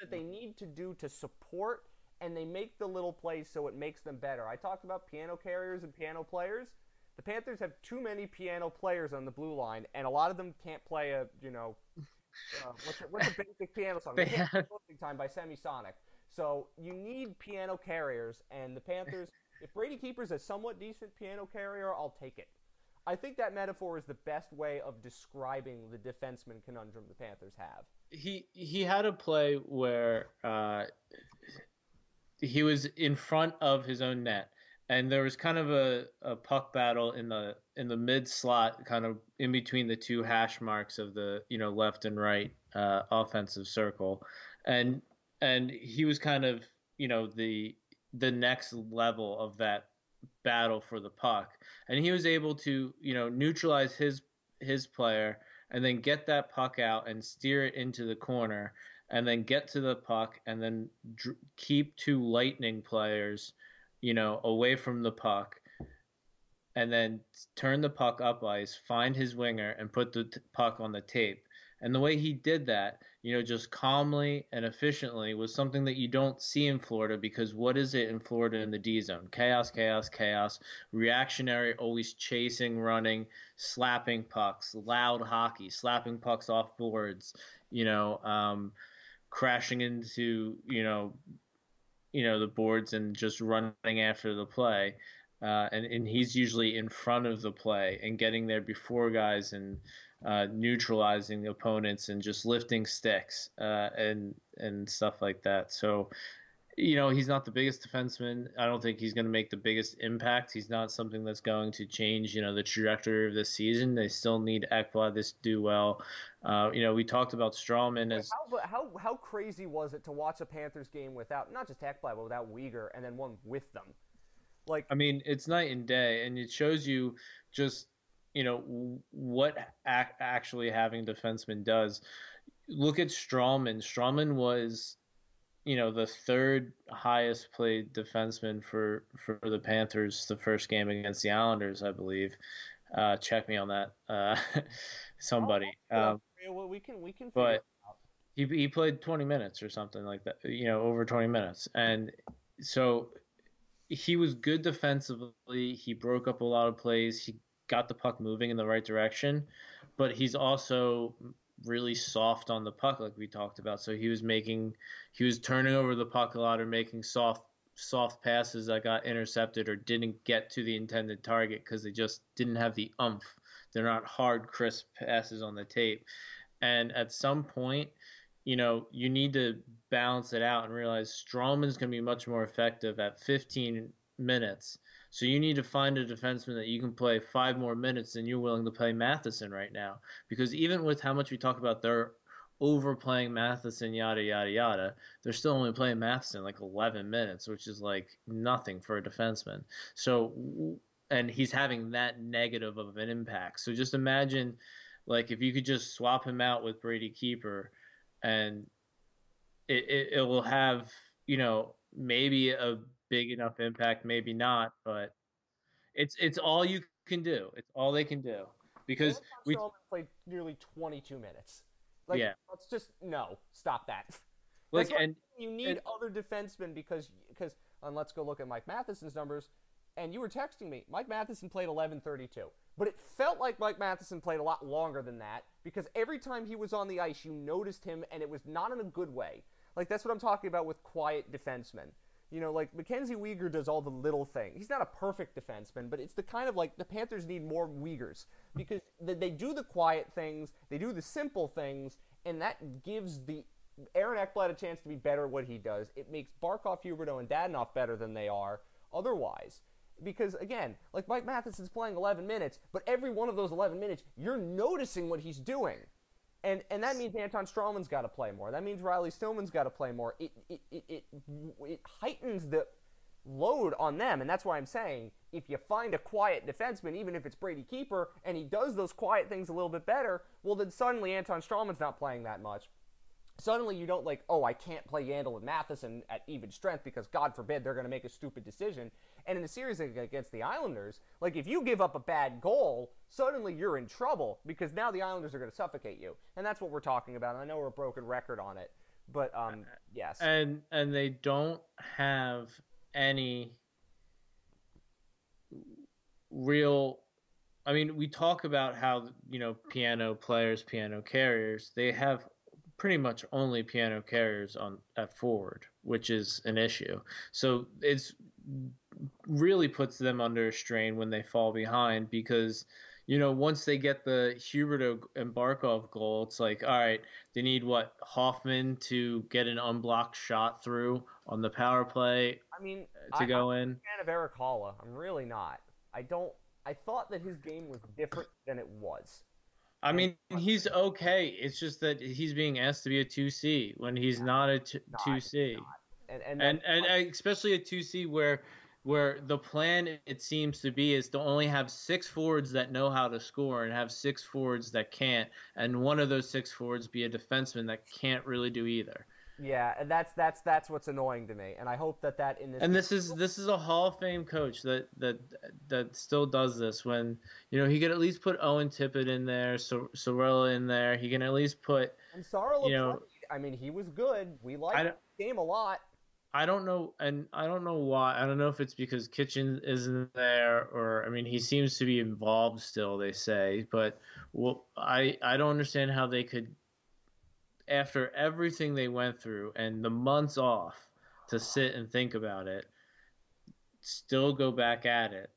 that they need to do to support and they make the little plays so it makes them better. I talked about piano carriers and piano players. The Panthers have too many piano players on the blue line, and a lot of them can't play a, you know, uh, what's, a, what's a basic piano song? "Closing time by Semisonic. So you need piano carriers, and the Panthers, if Brady Keeper's a somewhat decent piano carrier, I'll take it. I think that metaphor is the best way of describing the defenseman conundrum the Panthers have. He he had a play where uh, he was in front of his own net. And there was kind of a, a puck battle in the in the mid slot kind of in between the two hash marks of the you know left and right uh, offensive circle. And and he was kind of you know the the next level of that battle for the puck. And he was able to you know neutralize his his player and then get that puck out and steer it into the corner and then get to the puck and then dr- keep two lightning players, you know, away from the puck and then turn the puck up ice, find his winger and put the t- puck on the tape. And the way he did that, you know, just calmly and efficiently was something that you don't see in Florida because what is it in Florida in the D zone? Chaos, chaos, chaos, reactionary, always chasing, running, slapping pucks, loud hockey, slapping pucks off boards, you know, um, crashing into, you know, you know, the boards and just running after the play. Uh, and, and he's usually in front of the play and getting there before guys and uh, neutralizing opponents and just lifting sticks uh, and and stuff like that. So, you know, he's not the biggest defenseman. I don't think he's going to make the biggest impact. He's not something that's going to change, you know, the trajectory of this season. They still need Ekblad to do well. Uh, you know, we talked about Stralman as how, how how crazy was it to watch a Panthers game without not just Ekblad but without Weegar and then one with them. Like I mean, it's night and day, and it shows you just you know what ac- actually having defenseman does. Look at Stralman. Stralman was, you know, the third highest played defenseman for for the Panthers the first game against the Islanders, I believe. Uh, check me on that, uh, somebody. oh, um, well, we can we can. But he he played 20 minutes or something like that. You know, over 20 minutes, and so he was good defensively. He broke up a lot of plays. He got the puck moving in the right direction, but he's also really soft on the puck, like we talked about. So he was making, he was turning over the puck a lot or making soft, soft passes that got intercepted or didn't get to the intended target because they just didn't have the umph. They're not hard, crisp passes on the tape. And at some point, you know, you need to balance it out and realize Stralman's going to be much more effective at 15 minutes. So you need to find a defenseman that you can play five more minutes than you're willing to play Matheson right now. Because even with how much we talk about they're overplaying Matheson, yada yada yada, they're still only playing Matheson like 11 minutes, which is like nothing for a defenseman. So, and he's having that negative of an impact. So just imagine, like if you could just swap him out with Brady Keeper and it, it, it will have you know maybe a big enough impact, maybe not, but it's it's all you can do. It's all they can do because we played nearly 22 minutes. Like, yeah, let's just no stop that. Like and you need and, other defensemen because because and let's go look at Mike Matheson's numbers. And you were texting me. Mike Matheson played 11:32, but it felt like Mike Matheson played a lot longer than that because every time he was on the ice, you noticed him, and it was not in a good way. Like that's what I'm talking about with quiet defensemen. You know, like Mackenzie Weegar does all the little things. He's not a perfect defenseman, but it's the kind of like the Panthers need more Weegars because they do the quiet things, they do the simple things, and that gives the Aaron Ekblad a chance to be better at what he does. It makes Barkov, Huberdeau, and Dadonov better than they are otherwise. Because again, like Mike Matheson's playing 11 minutes, but every one of those 11 minutes, you're noticing what he's doing. And, and that means Anton Stralman's got to play more. That means Riley Stillman's got to play more. It, it, it, it, it heightens the load on them. And that's why I'm saying if you find a quiet defenseman, even if it's Brady Keeper, and he does those quiet things a little bit better, well, then suddenly Anton Stralman's not playing that much. Suddenly you don't like, oh, I can't play Yandle and Matheson at even strength because God forbid they're going to make a stupid decision. And in a series against the Islanders, like if you give up a bad goal, suddenly you're in trouble because now the Islanders are going to suffocate you. And that's what we're talking about. And I know we're a broken record on it, but um, yes. And and they don't have any real I mean, we talk about how, you know, piano players, piano carriers, they have pretty much only piano carriers on at forward, which is an issue. So it's really puts them under strain when they fall behind because you know once they get the Huberdeau and Barkov goal, it's like all right, they need what Hoffman to get an unblocked shot through on the power play. I mean, to I, go I'm in. a fan of Erik Haula. I'm really not. I don't. I thought that his game was different than it was. I mean, he's okay. It's just that he's being asked to be a two C when he's not a two C, and and, and, and and especially a two C where where the plan it seems to be is to only have six forwards that know how to score and have six forwards that can't, and one of those six forwards be a defenseman that can't really do either. Yeah, and that's that's that's what's annoying to me, and I hope that that in this and this is this is a Hall of Fame coach that that that still does this. When you know he could at least put Owen Tippett in there, so Saarela in there. He can at least put. And Saarela, you know, I mean, he was good. We liked the game a lot. I don't know, and I don't know why. I don't know if it's because Kitchen isn't there, or I mean, he seems to be involved still. They say, but well, I I don't understand how they could after everything they went through and the months off to sit and think about it, still go back at it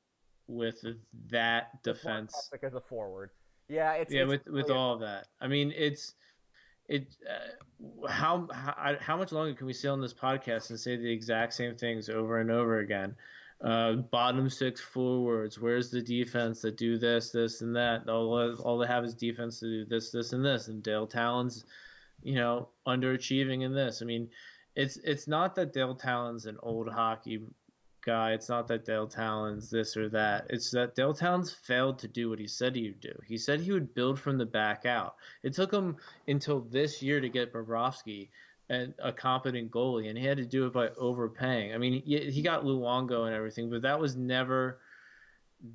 with that defense as a forward. Yeah, it's yeah it's with with all of that. I mean, it's it. Uh, how, how how much longer can we sit on this podcast and say the exact same things over and over again? Uh, bottom six forwards. Where's the defense that do this, this, and that? All all they have is defense to do this, this, and this. And Dale Tallon's you know, underachieving in this. I mean, it's it's not that Dale Tallon's an old hockey guy. It's not that Dale Tallon's this or that. It's that Dale Tallon's failed to do what he said he would do. He said he would build from the back out. It took him until this year to get Bobrovsky and a competent goalie, and he had to do it by overpaying. I mean, he, he got Luongo and everything, but that was never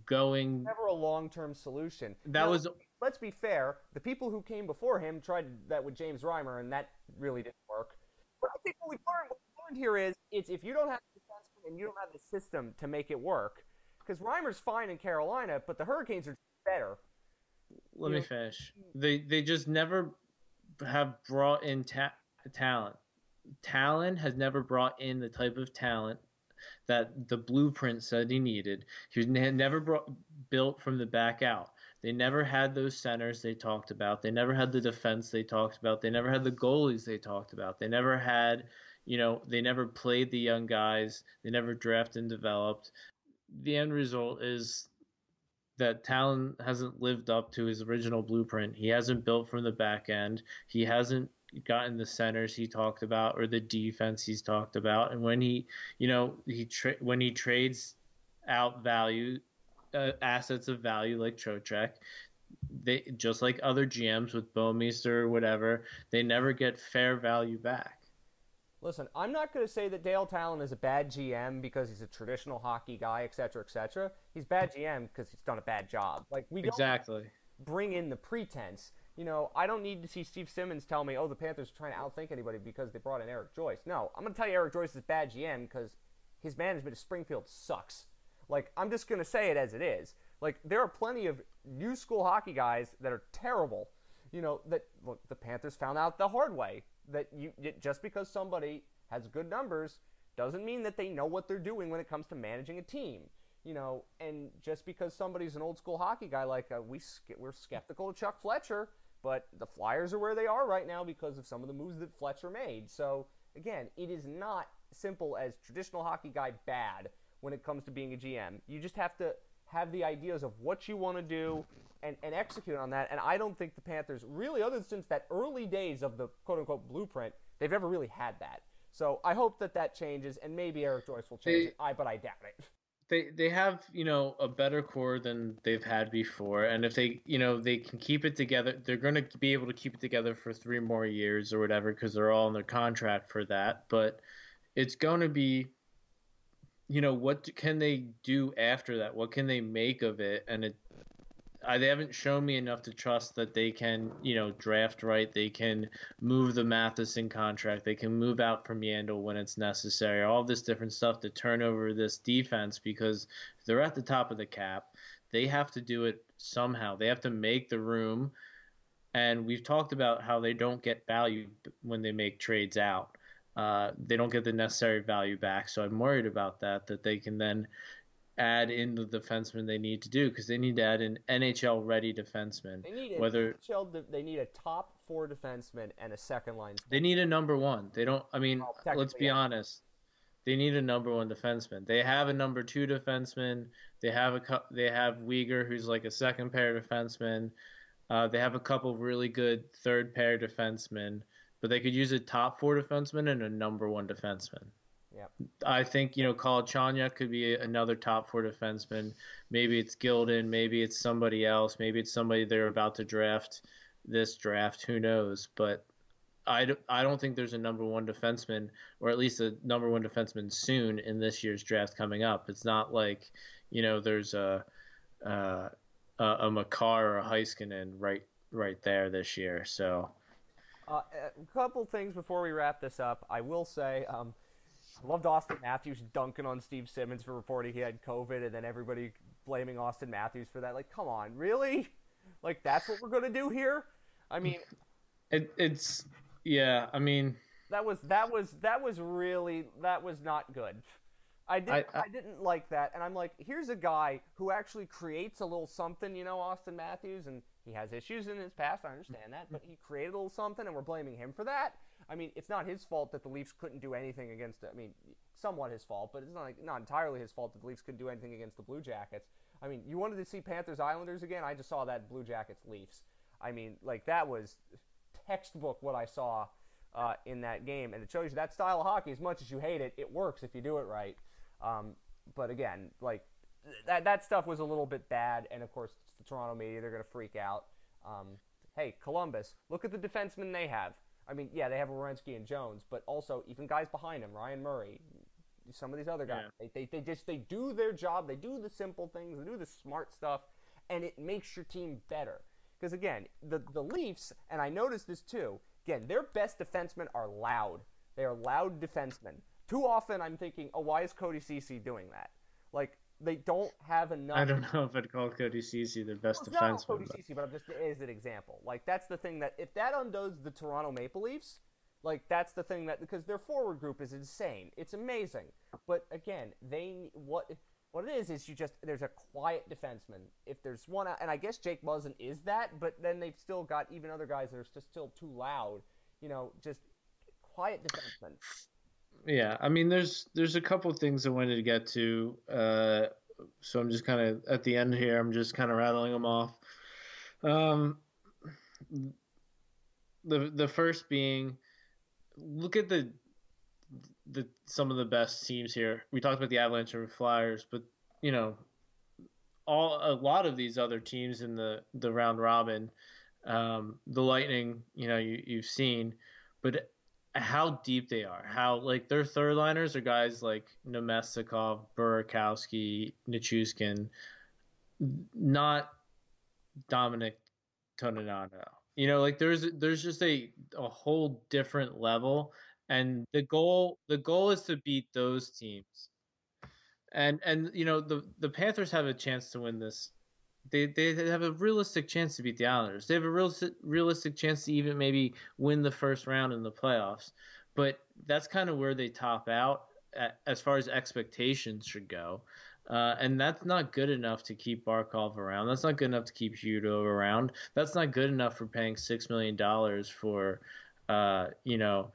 going. Never a long term solution. That now, was let's be fair, the people who came before him tried that with James Reimer, and that really didn't work. But I think what we've learned, what we've learned here is it's if you don't have and you don't have the system to make it work, because Reimer's fine in Carolina, but the Hurricanes are better. Let you me know? finish. They they just never have brought in ta- talent. Talent has never brought in the type of talent that the blueprint said he needed. He was never brought, built from the back out. They never had those centers they talked about. They never had the defense they talked about. They never had the goalies they talked about. They never had, you know, they never played the young guys. They never drafted and developed. The end result is that Tallon hasn't lived up to his original blueprint. He hasn't built from the back end. He hasn't gotten the centers he talked about or the defense he's talked about. And when he, you know, he tra- when he trades out value uh, assets of value like Trocheck, they just like other GMs with Bouwmeester or whatever, they never get fair value back. Listen, I'm not going to say that Dale Tallon is a bad GM because he's a traditional hockey guy, et cetera, et cetera. He's bad GM because he's done a bad job. Like we exactly bring in the pretense. You know, I don't need to see Steve Simmons tell me, "Oh, the Panthers are trying to outthink anybody because they brought in Eric Joyce." No, I'm going to tell you Eric Joyce is bad GM because his management of Springfield sucks. Like, I'm just going to say it as it is. Like, there are plenty of new school hockey guys that are terrible. You know, that look, the Panthers found out the hard way that you just because somebody has good numbers doesn't mean that they know what they're doing when it comes to managing a team. You know, and just because somebody's an old school hockey guy, like uh, we we're skeptical of Chuck Fletcher, but the Flyers are where they are right now because of some of the moves that Fletcher made. So again, it is not simple as traditional hockey guy bad when it comes to being a GM. You just have to have the ideas of what you want to do and, and execute on that. And I don't think the Panthers, really, other than since that early days of the quote unquote blueprint, they've ever really had that. So I hope that that changes, and maybe Eric Joyce will change they, it. I, but I doubt it. They they have you know a better core than they've had before, and if they you know they can keep it together, they're going to be able to keep it together for three more years or whatever because they're all in their contract for that. But it's going to be you know what can they do after that what can they make of it and it I, they haven't shown me enough to trust that they can you know draft right. They can move the matheson contract. They can move out from yandle when it's necessary. All this different stuff to turn over this defense because they're at the top of the cap. They have to do it somehow. They have to make the room. And we've talked about how they don't get value when they make trades out. Uh, they don't get the necessary value back. So I'm worried about that, that they can then add in the defenseman they need to do because they need to add an NHL ready defenseman. They need whether they need a top four defenseman and a second line. They need a number one. They don't. I mean, well, let's be yeah. honest. They need a number one defenseman. They have a number two defenseman. They have a they have Weegar, who's like a second pair defenseman. Uh, they have a couple really good third pair defensemen but they could use a top four defenseman and a number one defenseman. Yep. I think you know Chanya could be another top four defenseman. Maybe it's Gildon. Maybe it's somebody else. Maybe it's somebody they're about to draft this draft. Who knows? But I, I don't think there's a number one defenseman, or at least a number one defenseman soon in this year's draft coming up. It's not like, you know, there's a a, a Makar or a Heiskanen right right there this year. So, uh, a couple things before we wrap this up. I will say, um, loved Austin Matthews dunking on Steve Simmons for reporting he had COVID, and then everybody blaming Austin Matthews for that. Like, come on, really? Like, that's what we're gonna do here? I mean, it, it's yeah, I mean that was that was that was really that was not good. I didn't I, I, I, didn't like that, and I'm like, here's a guy who actually creates a little something, you know, Austin Matthews, and he has issues in his past. I understand that, but he created a little something, and we're blaming him for that. I mean, it's not his fault that the Leafs couldn't do anything against. I mean, somewhat his fault, but it's not like, not entirely his fault that the Leafs couldn't do anything against the Blue Jackets. I mean, you wanted to see Panthers Islanders again? I just saw that Blue Jackets Leafs. I mean, like that was textbook what I saw uh, in that game, and it shows you that style of hockey. As much as you hate it, it works if you do it right. Um, but again, like that that stuff was a little bit bad, and of course it's the Toronto media they're going to freak out. Um, hey, Columbus, look at the defensemen they have. I mean, yeah, they have Werenski and Jones, but also even guys behind them, Ryan Murray, some of these other guys. Yeah. They, they, they just they do their job. They do the simple things. They do the smart stuff, and it makes your team better. Because again, the the Leafs, and I noticed this too. Again, their best defensemen are loud. They are loud defensemen. Too often, I'm thinking, oh, why is Cody Ceci doing that? Like they don't have enough. I don't know if I'd call Cody Ceci their best well, defenseman. Cody but... Ceci, but I'm just as an example. Like that's the thing that if that undoes the Toronto Maple Leafs, like that's the thing that because their forward group is insane. It's amazing. But again, they what what it is is you just there's a quiet defenseman. If there's one, and I guess Jake Muzzin is that, but then they've still got even other guys that are just still too loud. You know, just quiet defenseman. Yeah, I mean, there's there's a couple things I wanted to get to. Uh, so I'm just kind of at the end here. I'm just kind of rattling them off. Um, the the first being, look at the the some of the best teams here. We talked about the Avalanche and Flyers, but you know, all a lot of these other teams in the the round robin, um, the Lightning, you know, you you've seen, but how deep they are, how like their third liners are guys like Namestnikov, Burakovsky, Nichushkin, not Dominic Toninato. You know, like there's there's just a a whole different level and the goal the goal is to beat those teams and and you know the the panthers have a chance to win this they they have a realistic chance to beat the islanders they have a real realistic chance to even maybe win the first round in the playoffs but that's kind of where they top out as far as expectations should go uh, and that's not good enough to keep Barkov around. That's not good enough to keep Hudo around. That's not good enough for paying six million dollars for, uh, you know,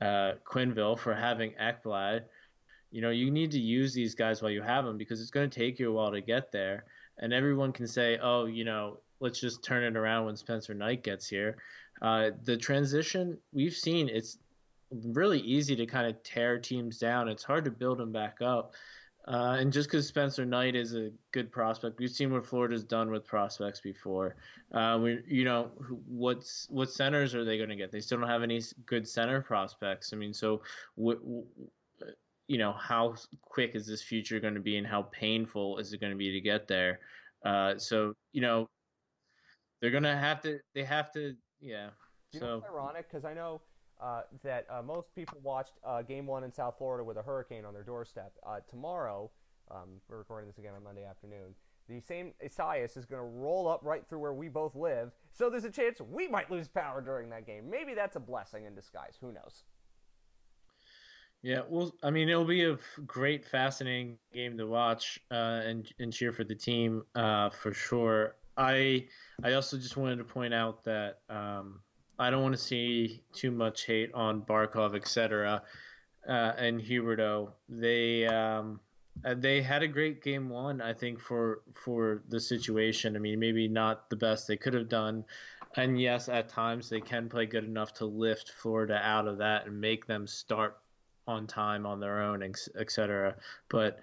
uh, Quenneville for having Ekblad. You know, you need to use these guys while you have them because it's going to take you a while to get there. And everyone can say, oh, you know, let's just turn it around when Spencer Knight gets here. Uh, the transition we've seen, it's really easy to kind of tear teams down. It's hard to build them back up. Uh, and just because Spencer Knight is a good prospect, we've seen what Florida's done with prospects before. Uh, we, you know, what's what centers are they going to get? They still don't have any good center prospects. I mean, so you know, how quick is this future going to be, and how painful is it going to be to get there? Uh, so you know, they're going to have to. They have to. Yeah. You so, know what's ironic? Because I know uh, that uh, most people watched uh, Game One in South Florida with a hurricane on their doorstep. Uh, tomorrow, um, we're recording this again on Monday afternoon. The same Isaias is going to roll up right through where we both live, so there's a chance we might lose power during that game. Maybe that's a blessing in disguise. Who knows? Yeah, well, I mean, it'll be a great, fascinating game to watch uh, and and cheer for the team uh, for sure. I I also just wanted to point out that. Um, I don't want to see too much hate on Barkov, etc. Uh, and Huberdeau. They um, uh, they had a great game one, I think, for for the situation. I mean, maybe not the best they could have done, and yes, at times they can play good enough to lift Florida out of that and make them start on time on their own, etc. But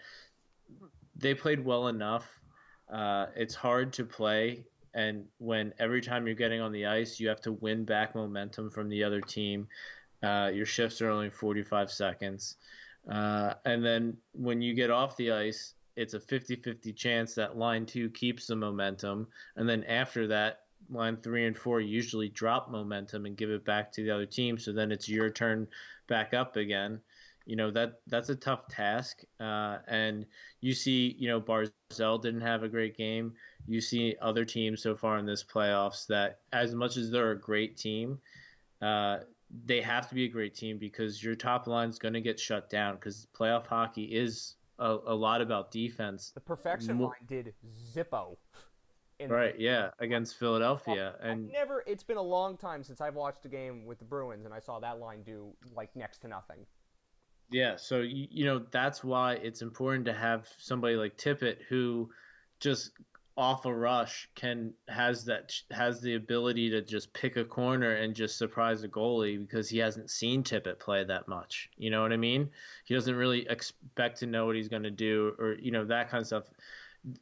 they played well enough. Uh, it's hard to play, and when every time you're getting on the ice, you have to win back momentum from the other team. Uh, your shifts are only 45 seconds. Uh, and then when you get off the ice, it's a 50 50 chance that line two keeps the momentum. And then after that, line three and four usually drop momentum and give it back to the other team. So then it's your turn back up again. You know that that's a tough task, uh, and you see, you know, Barzal didn't have a great game. You see other teams so far in this playoffs that, as much as they're a great team, uh, they have to be a great team because your top line is going to get shut down because playoff hockey is a, a, lot about defense. The perfection Mo- line did Zippo. right, yeah, against Philadelphia, and I've never. It's been a long time since I've watched a game with the Bruins, and I saw that line do like next to nothing. Yeah, so you, know that's why it's important to have somebody like Tippett who just off a rush can has that has the ability to just pick a corner and just surprise a goalie because he hasn't seen Tippett play that much. You know what I mean? He doesn't really expect to know what he's going to do or you know that kind of stuff.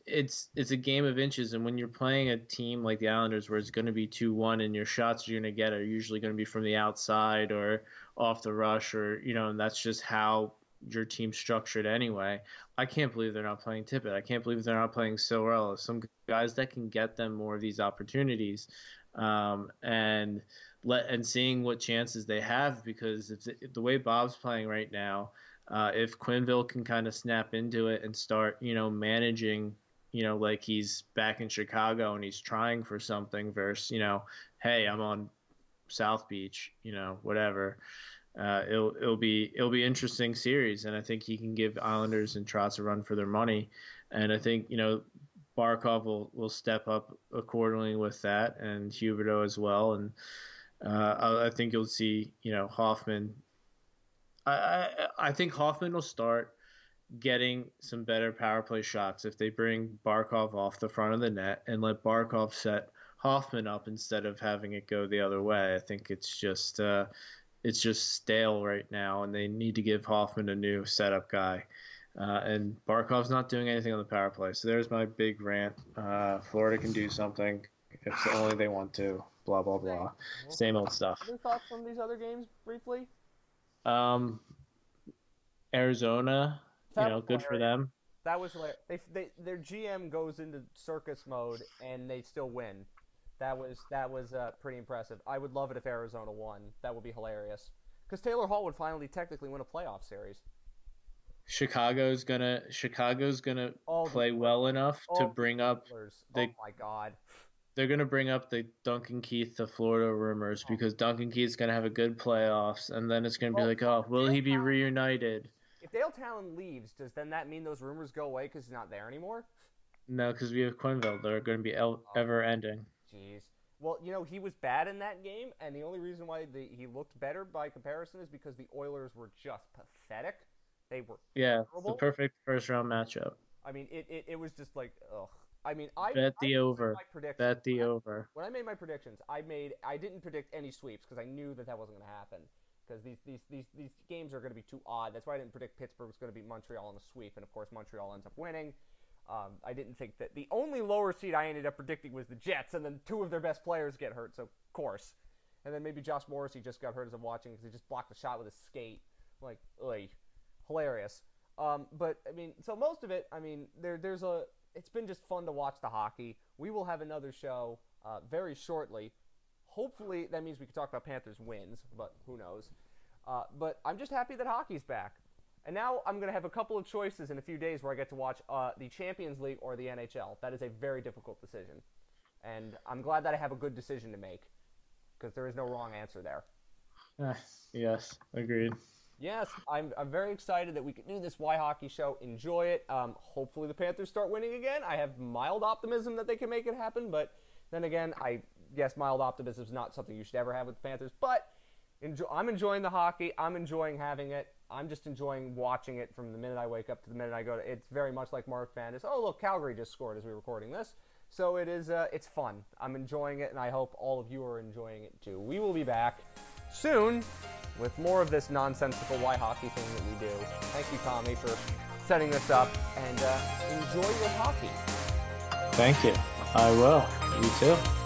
It's it's a game of inches, and when you're playing a team like the Islanders, where it's going to be two one, and your shots you're going to get are usually going to be from the outside or off the rush, or you know, and that's just how your team's structured anyway. I can't believe they're not playing Tippett. I can't believe they're not playing Saarela. Some guys that can get them more of these opportunities, um, and let and seeing what chances they have because if the, if the way Bob's playing right now, uh, if Quenneville can kind of snap into it and start, you know, managing, you know, like he's back in Chicago and he's trying for something versus, you know, hey, I'm on South Beach, you know, whatever uh, it'll it'll be it'll be interesting series, and I think he can give Islanders and Trotz a run for their money, and I think you know Barkov will, will step up accordingly with that, and Huberdeau as well, and uh, I, think you'll see you know Hoffman. I, I I think Hoffman will start getting some better power play shots if they bring Barkov off the front of the net and let Barkov set Hoffman up instead of having it go the other way. I think it's just uh, it's just stale right now, and they need to give Hoffman a new setup guy. Uh, and Barkov's not doing anything on the power play. So there's my big rant. Uh, Florida can do something if only they want to. Blah blah blah. Same old stuff. Any thoughts from these other games briefly? Um, Arizona, that you know, good for them. That was like they, they their GM goes into circus mode and they still win. That was that was uh, pretty impressive. I would love it if Arizona won. That would be hilarious. Because Taylor Hall would finally technically win a playoff series. Chicago's gonna Chicago's gonna All play the, well enough to bring up the. Oh my god. They're gonna bring up the Duncan Keith to Florida rumors oh. because Duncan Keith's gonna have a good playoffs, and then it's gonna be like, oh, will he be reunited? If Dale Tallon leaves, does then that mean those rumors go away because he's not there anymore? No, because we have Quenneville. They're going to be el- oh. ever ending. Jeez. Well, you know, he was bad in that game, and the only reason why the, he looked better by comparison is because the Oilers were just pathetic. They were yeah, the perfect first round matchup. I mean, it, it, it was just like ugh. I mean, I bet the I over. Bet the when over. I, when I made my predictions, I made I didn't predict any sweeps because I knew that that wasn't going to happen because these, these these these games are going to be too odd. That's why I didn't predict Pittsburgh was going to beat Montreal in a sweep, and of course Montreal ends up winning. Um, I didn't think that the only lower seed I ended up predicting was the Jets, and then two of their best players get hurt. So of course, and then maybe Josh Morrissey just got hurt as I'm watching because he just blocked the shot with his skate. Like, oi, hilarious. Um, but I mean, so most of it, I mean, there there's a. It's been just fun to watch the hockey. We will have another show uh, very shortly. Hopefully, that means we can talk about Panthers wins, but who knows. Uh, but I'm just happy that hockey's back. And now I'm going to have a couple of choices in a few days where I get to watch uh, the Champions League or the NHL. That is a very difficult decision. And I'm glad that I have a good decision to make because there is no wrong answer there. Uh, yes, agreed. Yes, I'm, I'm very excited that we can do this WhyHockey show. Enjoy it. Um, hopefully, the Panthers start winning again. I have mild optimism that they can make it happen, but then again, I guess mild optimism is not something you should ever have with the Panthers. But enjoy, I'm enjoying the hockey. I'm enjoying having it. I'm just enjoying watching it from the minute I wake up to the minute I go to. It's very much like Mark Fantis. Oh, look, Calgary just scored as we are recording this. So it is. Uh, it's fun. I'm enjoying it, and I hope all of you are enjoying it too. We will be back soon with more of this nonsensical WhyHockey thing that we do. Thank you, Tommy, for setting this up, and uh, enjoy your hockey. Thank you. I will. You too.